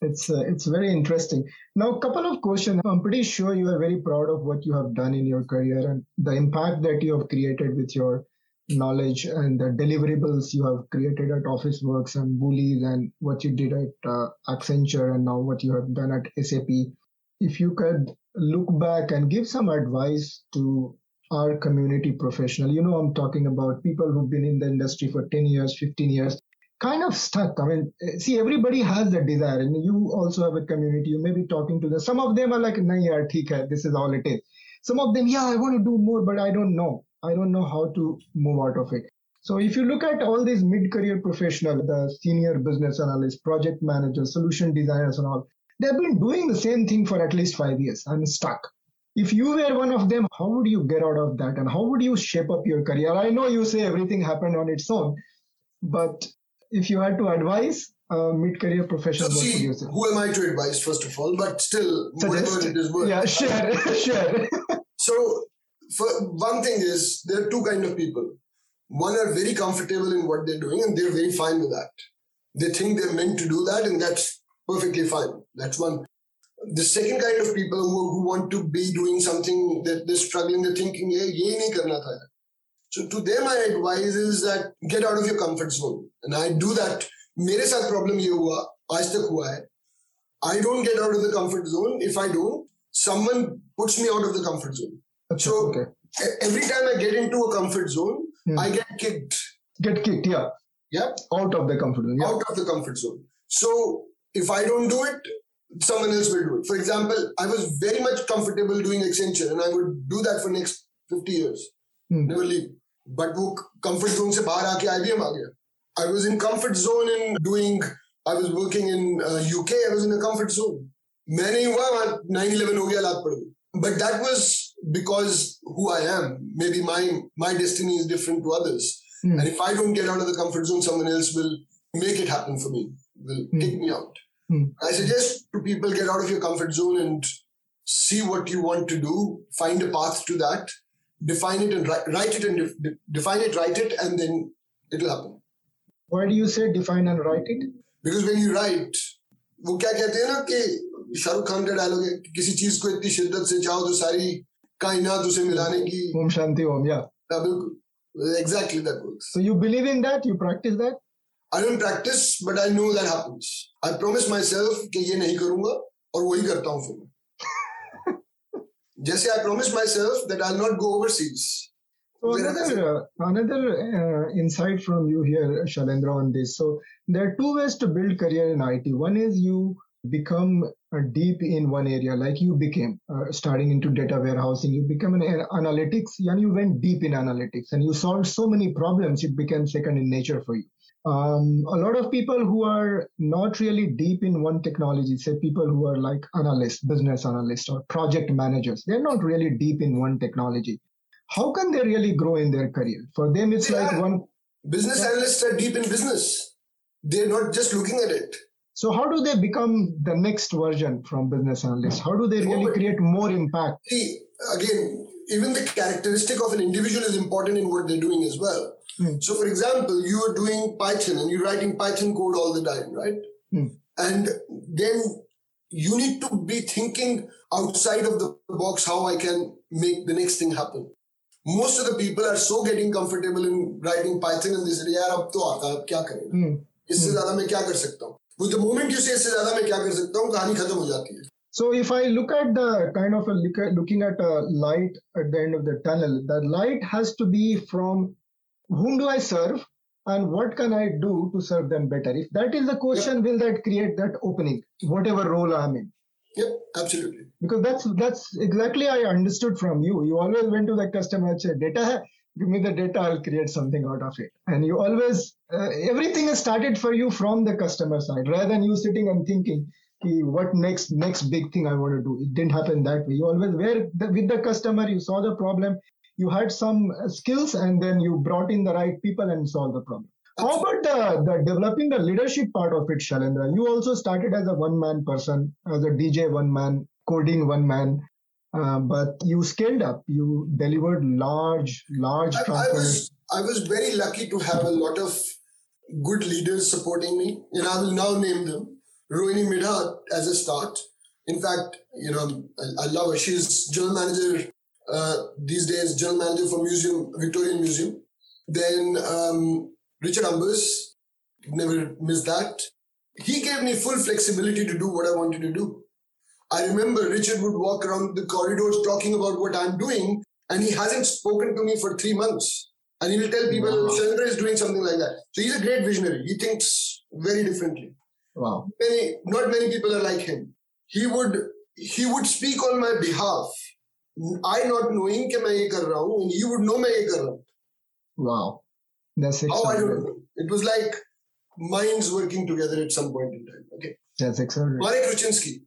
it's uh, it's very interesting. Now, a couple of questions. I'm pretty sure you are very proud of what you have done in your career and the impact that you have created with your knowledge and the deliverables you have created at Officeworks and Woolies and what you did at uh, Accenture and now what you have done at SAP. If you could look back and give some advice to our community professional, you know, I'm talking about people who've been in the industry for 10 years, 15 years, kind of stuck. I mean, eh, see, everybody has the desire, and you also have a community. You may be talking to them. Some of them are like, "Nahi, yaar, theek hai, this is all it is." Some of them, yeah, I want to do more, but I don't know. I don't know how to move out of it. So if you look at all these mid-career professionals, the senior business analysts, project managers, solution designers, and all, they've been doing the same thing for at least five years. I'm stuck. If you were one of them, how would you get out of that, and how would you shape up your career? I know you say everything happened on its own, but if you had to advise a mid-career
so
professional, would
see who am I to advise first of all but still whatever
Suggest.
it is worth
Yeah, share, share.
so for one thing is there are two kind of people one are very comfortable in what they're doing and they're very fine with that they think they're meant to do that and that's perfectly fine that's one the second kind of people who, who want to be doing something that they're struggling they're thinking ye ye nahi karna tha yaar." so to them my advice is that get out of your comfort zone and i do that मेरे साथ problem ये हुआ आज तक हुआ है I don't get out of the comfort zone if I don't someone puts me out of the comfort zone
Achha,
So-
okay.
E- every time I get into a comfort zone,
Hmm.
I get kicked.
Get kicked, yeah,
Yeah,
out of the comfort zone. Yeah.
out of the comfort zone. So if I don't do it, someone else will do it. For example, I was very much comfortable doing Accenture, and I would do that for next 50 years.
Hmm.
Never leave. But वो comfort zone से बाहर आके IBM आ गया. I was in comfort zone in doing. I was working in uh, UK. I was in a comfort zone. मैं नहीं हुआ वहाँ 9/11 हो गया लात पड़ गई. But that was because who I am. Maybe my my destiny is different to others.
Hmm.
And if I don't get out of the comfort zone, someone else will make it happen for me, will
Hmm.
kick me out.
Hmm.
I suggest to people get out of your comfort zone and see what you want to do, find a path to that, define it and write, write it and de- de- define it, write it, and then it'll happen.
Why do you say define and write it?
Because when you write, वो क्या कहते हैं ना कि शाहरुख खान का dialogue है कि किसी चीज को इतनी शिद्दत से चाहो तो सारी कायनात उसे मिलाने की।
ओम शांति ओम या।
हाँ, बिल्कुल। Exactly that works
so you believe in that you practise that
I don't practise but I know that happens I promise myself कि ये नहीं करूँगा और वही करता हूँ फिर। जैसे I promise myself that I not go overseas
So another uh, another uh, insight from you here, Shalendra, on this. So there are two ways to build career in IT. One is you become deep in one area, like you became uh, starting into data warehousing. You become an an analytics, and you went deep in analytics, and you solved so many problems. It became second in nature for you. Um, a lot of people who are not really deep in one technology, say people who are like analysts, business analysts, or project managers, they're not really deep in one technology how can they really grow in their career? For them, it's like
Yeah.
one.
Business analysts are deep in business. They're not just looking at it.
So how do they become the next version from business analyst? How do they really create more impact?
See, again, even the characteristic of an individual is important in what they're doing as well. Mm. So, for example, you are doing Python and you're writing Python code all the time, right? Mm. And then you need to be thinking outside of the box how I can make the next thing happen. Most of the people are so getting comfortable in writing Python and they say, यार अब तो आता है अब क्या करें इससे ज्यादा मैं क्या कर सकता हूँ with the moment you say इससे ज्यादा मैं क्या कर सकता हूँ कहानी खत्म हो जाती है
so if I look at the kind of a look at, looking at a light at the end of the tunnel, the light has to be from whom do I serve and what can I do to serve them better? If that is the question, will that create that opening, whatever role I'm in?
Yep, absolutely.
Because that's that's exactly I understood from you. You always went to the customer and said, "Data, give me the data. I'll create something out of it." And you always uh, everything is started for you from the customer side, rather than you sitting and thinking, what next next big thing I want to do. It didn't happen that way. You always were the, with the customer. You saw the problem. You had some skills, and then you brought in the right people and solved the problem. How about the, the developing the leadership part of it, Shailendra? You also started as a one man person, as a DJ one man, coding one man, uh, but you scaled up. You delivered large, large.
I, I was I was very lucky to have a lot of good leaders supporting me, and I will now name them. Rohini Midha as a start. In fact, you know, I, I love her. She's general manager uh, these days, general manager for Museum Victorian Museum. Then um, Richard Umbers, never miss that. He gave me full flexibility to do what I wanted to do. I remember Richard would walk around the corridors talking about what I'm doing, and he hasn't spoken to me for three months. And he will tell people, wow. Chandra is doing something like that. So he's a great visionary. He thinks very differently.
Wow.
Many, not many people are like him. He would he would speak on my behalf. I not knowing that I kar raha hu, and he would know I kar raha
Wow. That's exciting.
How I don't know. It was like minds working together at some point in time. Okay.
That's exciting.
Marek Ruchinsky,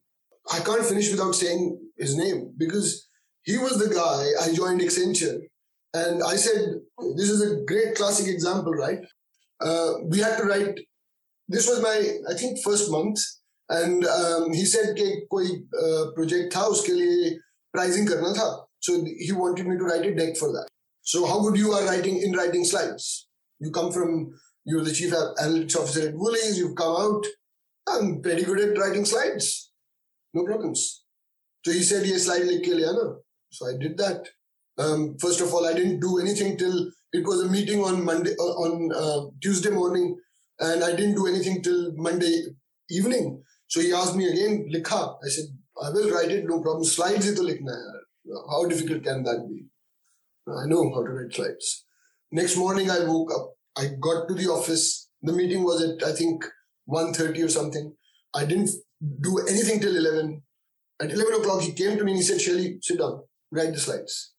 I can't finish without saying his name because he was the guy I joined Accenture. And I said, this is a great classic example, right? Uh, we had to write, this was my, I think, first month. And um, he said कि कोई uh, project था उसके लिए pricing करना था. So he wanted me to write a deck for that. So how good you are writing in writing slides? You come from, you're the chief analytics officer at Woolies, you've come out. I'm pretty good at writing slides. No problems. So he said, yes, slide like Kiliana. So I did that. Um, first of all, I didn't do anything till it was a meeting on Monday, uh, on uh, Tuesday morning, and I didn't do anything till Monday evening. So he asked me again, likha. I said, I will write it, no problem. Slides hi to likhna. How difficult can that be? I know how to write slides. Next morning, I woke up. I got to the office. The meeting was at, I think, 1.30 or something. I didn't do anything till 11. At 11 o'clock, he came to me and he said, Shelly, sit down, write the slides.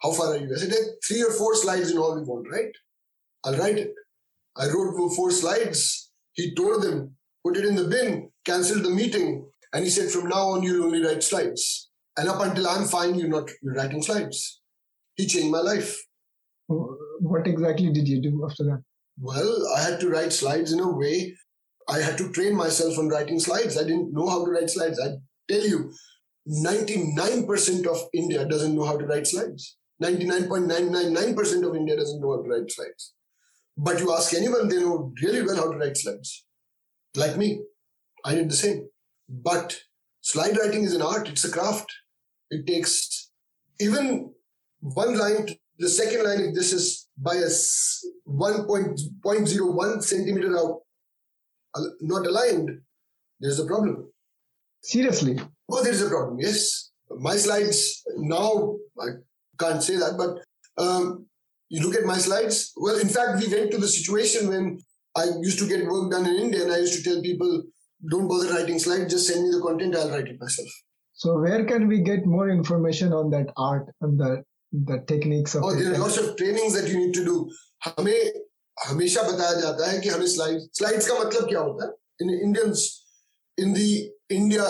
How far are you? I said, three or four slides in all we want, right? I'll write it. I wrote four slides. He tore them, put it in the bin, canceled the meeting. And he said, from now on, you'll only write slides. And up until I'm fine, you're not you're writing slides. He changed my life
what exactly did you do after that?
Well, I had to write slides in a way. I had to train myself on writing slides. I didn't know how to write slides. I tell you, 99% of India doesn't know how to write slides. 99.999% of India doesn't know how to write slides. But you ask anyone, they know really well how to write slides. Like me, I did the same. But slide writing is an art, it's a craft. It takes even one line the second line, if this is by a 1.01 centimeter out, not aligned, there's a problem.
Seriously?
Oh, there's a problem, yes. My slides now, I can't say that, but um, you look at my slides. Well, in fact, we went to the situation when I used to get work done in India and I used to tell people, don't bother writing slides, just send me the content, I'll write it myself.
So, where can we get more information on that art and the the techniques of
oh there are lots of trainings that you need to do हमें हमेशा बताया जाता है कि हमें slide slides का मतलब क्या होता है इन Indians in the India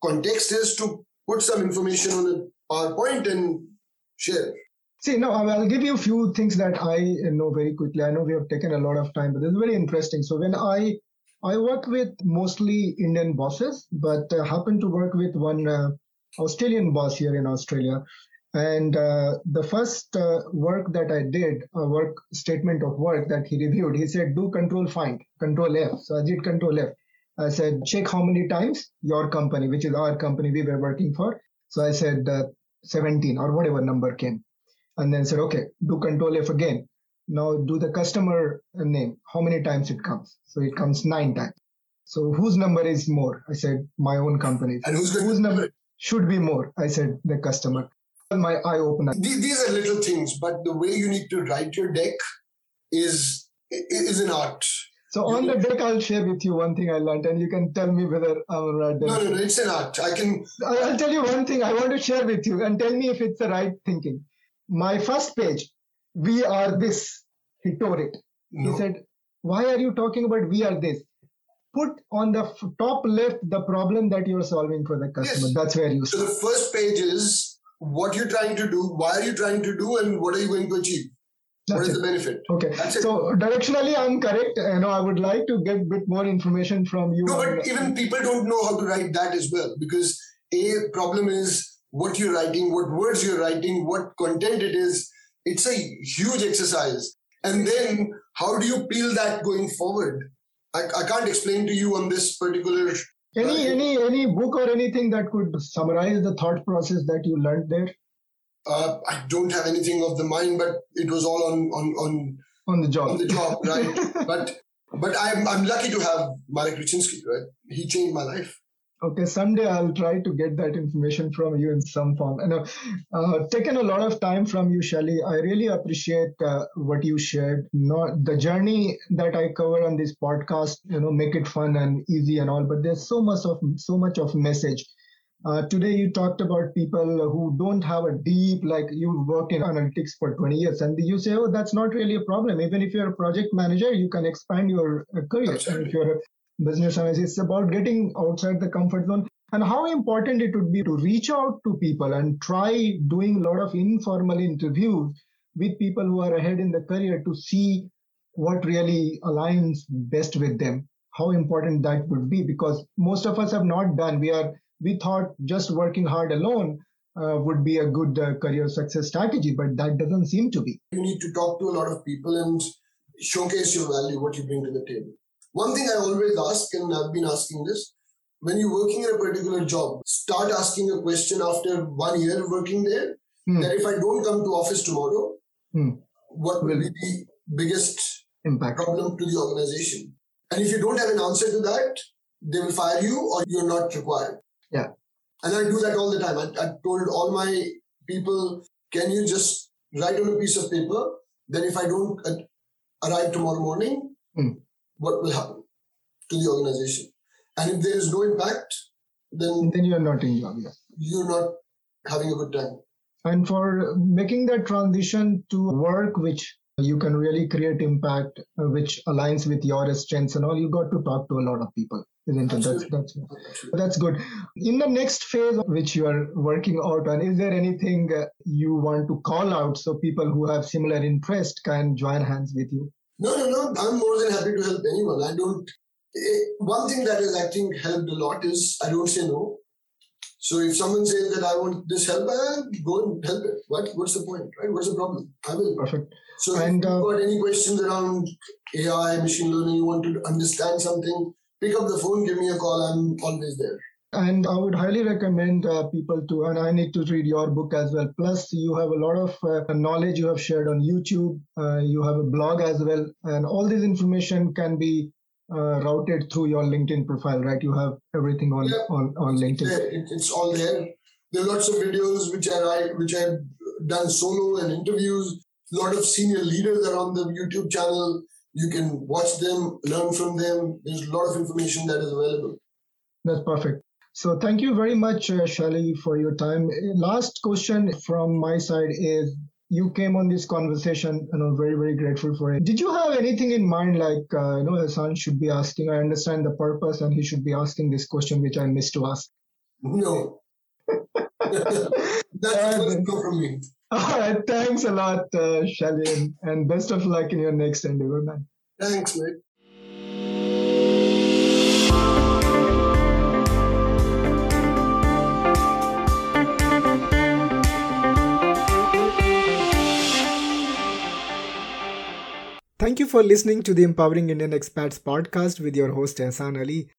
context is to put some information on a PowerPoint and share.
See, no, I'll give you a few things that I know very quickly. I know we have taken a lot of time, but this is very interesting. So when I I work with mostly Indian bosses, but uh, happen to work with one uh, Australian boss here in Australia. and uh, the first uh, work that I did, a work statement of work that he reviewed, he said, do control find, control F. So I did control F. I said, check how many times your company, which is our company we were working for. So I said uh, 17 or whatever number came. And then said, okay, do control F again. Now do the customer name, how many times it comes. So it comes nine times. So whose number is more? I said, my own company.
And who's
Whose number should be more? I said, the customer. My eye opener.
These, these are little things, but the way you need to write your deck is is an art.
So on the deck, I'll share with you one thing I learned, and you can tell me whether I'm right.
No, no, no, it's an art. I can.
I'll tell you one thing I want to share with you, and tell me if it's the right thinking. My first page, we are this. He tore it.
No.
He said, "Why are you talking about we are this?" Put on the f- top left the problem that you're solving for the customer.
Yes.
That's where you.
So the first page is what you're trying to do, why are you trying to do, and what are you going to achieve? what
That's
is
it.
the benefit?
Okay.
That's it.
So directionally, I'm correct. You know, I would like to get a bit more information from you.
No, but
the-
even people don't know how to write that as well because a problem is what you're writing, what words you're writing, what content it is. It's a huge exercise. And then how do you peel that going forward? I, I can't explain to you on this particular.
Any any any book or anything that could summarize the thought process that you learned there
Uh, I don't have anything of the mind, but it was all on on on,
on the job?
on the job, right? but but I'm I'm lucky to have Marek Ruchinsky, right? He changed my life.
Okay, someday I'll try to get that information from you in some form. And uh, uh, taken a lot of time from you, Shelly. I really appreciate uh, what you shared. Not the journey that I cover on this podcast. You know, make it fun and easy and all. But there's so much of so much of message. Uh, today you talked about people who don't have a deep, like you worked in analytics for 20 years, and you say, oh, that's not really a problem. Even if you're a project manager, you can expand your uh, career. And if you're a business analyst, it's about getting outside the comfort zone and how important it would be to reach out to people and try doing a lot of informal interviews with people who are ahead in the career to see what really aligns best with them how important that would be because most of us have not done we are we thought just working hard alone uh, would be a good uh, career success strategy but that doesn't seem to be
you need to talk to a lot of people and showcase your value, what you bring to the table. One thing I always ask, and I've been asking this, when you're working in a particular job, start asking a question after one year working there
Hmm.
that if I don't come to office tomorrow,
Hmm.
what will be the biggest
impact
problem to the organization? And if you don't have an answer to that, they will fire you or you're not required.
Yeah.
And I do that all the time. I, I told all my people, can you just write on a piece of paper that if I don't uh, arrive tomorrow morning,
Hmm.
What will happen to the organization? And if there is no impact, then
then you're not in job yeah.
you're not having a good time.
and for making that transition to work which you can really create impact which aligns with your strengths and all you got to talk to a lot of people isn't it that's, that's that's good in the next phase which you are working out on is there anything you want to call out so people who have similar interest can join hands with you
No, no, no. I'm more than happy to help anyone. I don't. eh, One thing that has, I think, helped a lot is I don't say no. So if someone says that I want this help, I'll go and help it. What? What's the point, right? What's the problem? I will.
perfect
So if
And, uh,
you've got any questions around AI, machine learning, you want to understand something, pick up the phone, give me a call. I'm always there.
And i would highly recommend uh, people to and i need to read your book as well plus you have a lot of uh, knowledge you have shared on youtube uh, you have a blog as well and all this information can be uh, routed through your linkedin profile right you have everything on
Yeah.
on, on linkedin
it, it's all there. There are lots of videos which I which I've done solo and interviews. A lot of senior leaders are on the YouTube channel. You can watch them, learn from them. There's a lot of information that is available.
That's perfect. So thank you very much, uh, Shali, for your time. Uh, Last question from my side is you came on this conversation and I'm very, very grateful for it. Did you have anything in mind like, uh, you know, Ehsan should be asking? I understand the purpose and he should be asking this question, which I missed to ask.
No. That's supposed to come from me.
All right. Thanks a lot, uh, Shali, and best of luck in your next endeavor, man.
Thanks, mate.
Thank you for listening to the Empowering Indian Expats podcast with your host Ehsan Ali.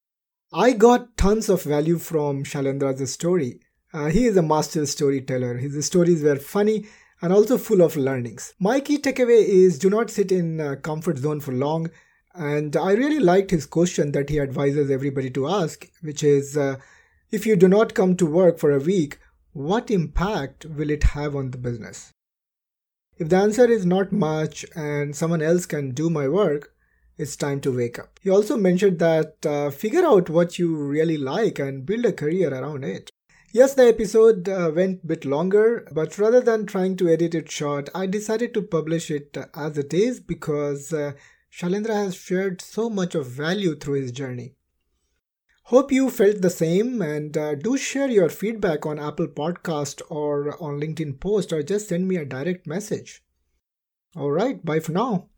I got tons of value from Shailendra's story. Uh, he is a master storyteller. His stories were funny and also full of learnings. My key takeaway is do not sit in a comfort zone for long. And I really liked his question that he advises everybody to ask, which is uh, if you do not come to work for a week, what impact will it have on the business? If the answer is not much and someone else can do my work, it's time to wake up. He also mentioned that uh, figure out what you really like and build a career around it. Yes, the episode uh, went a bit longer, but rather than trying to edit it short, I decided to publish it as it is because uh, Shailendra has shared so much of value through his journey. Hope you felt the same and uh, do share your feedback on Apple Podcast or on LinkedIn post or just send me a direct message. All right, bye for now.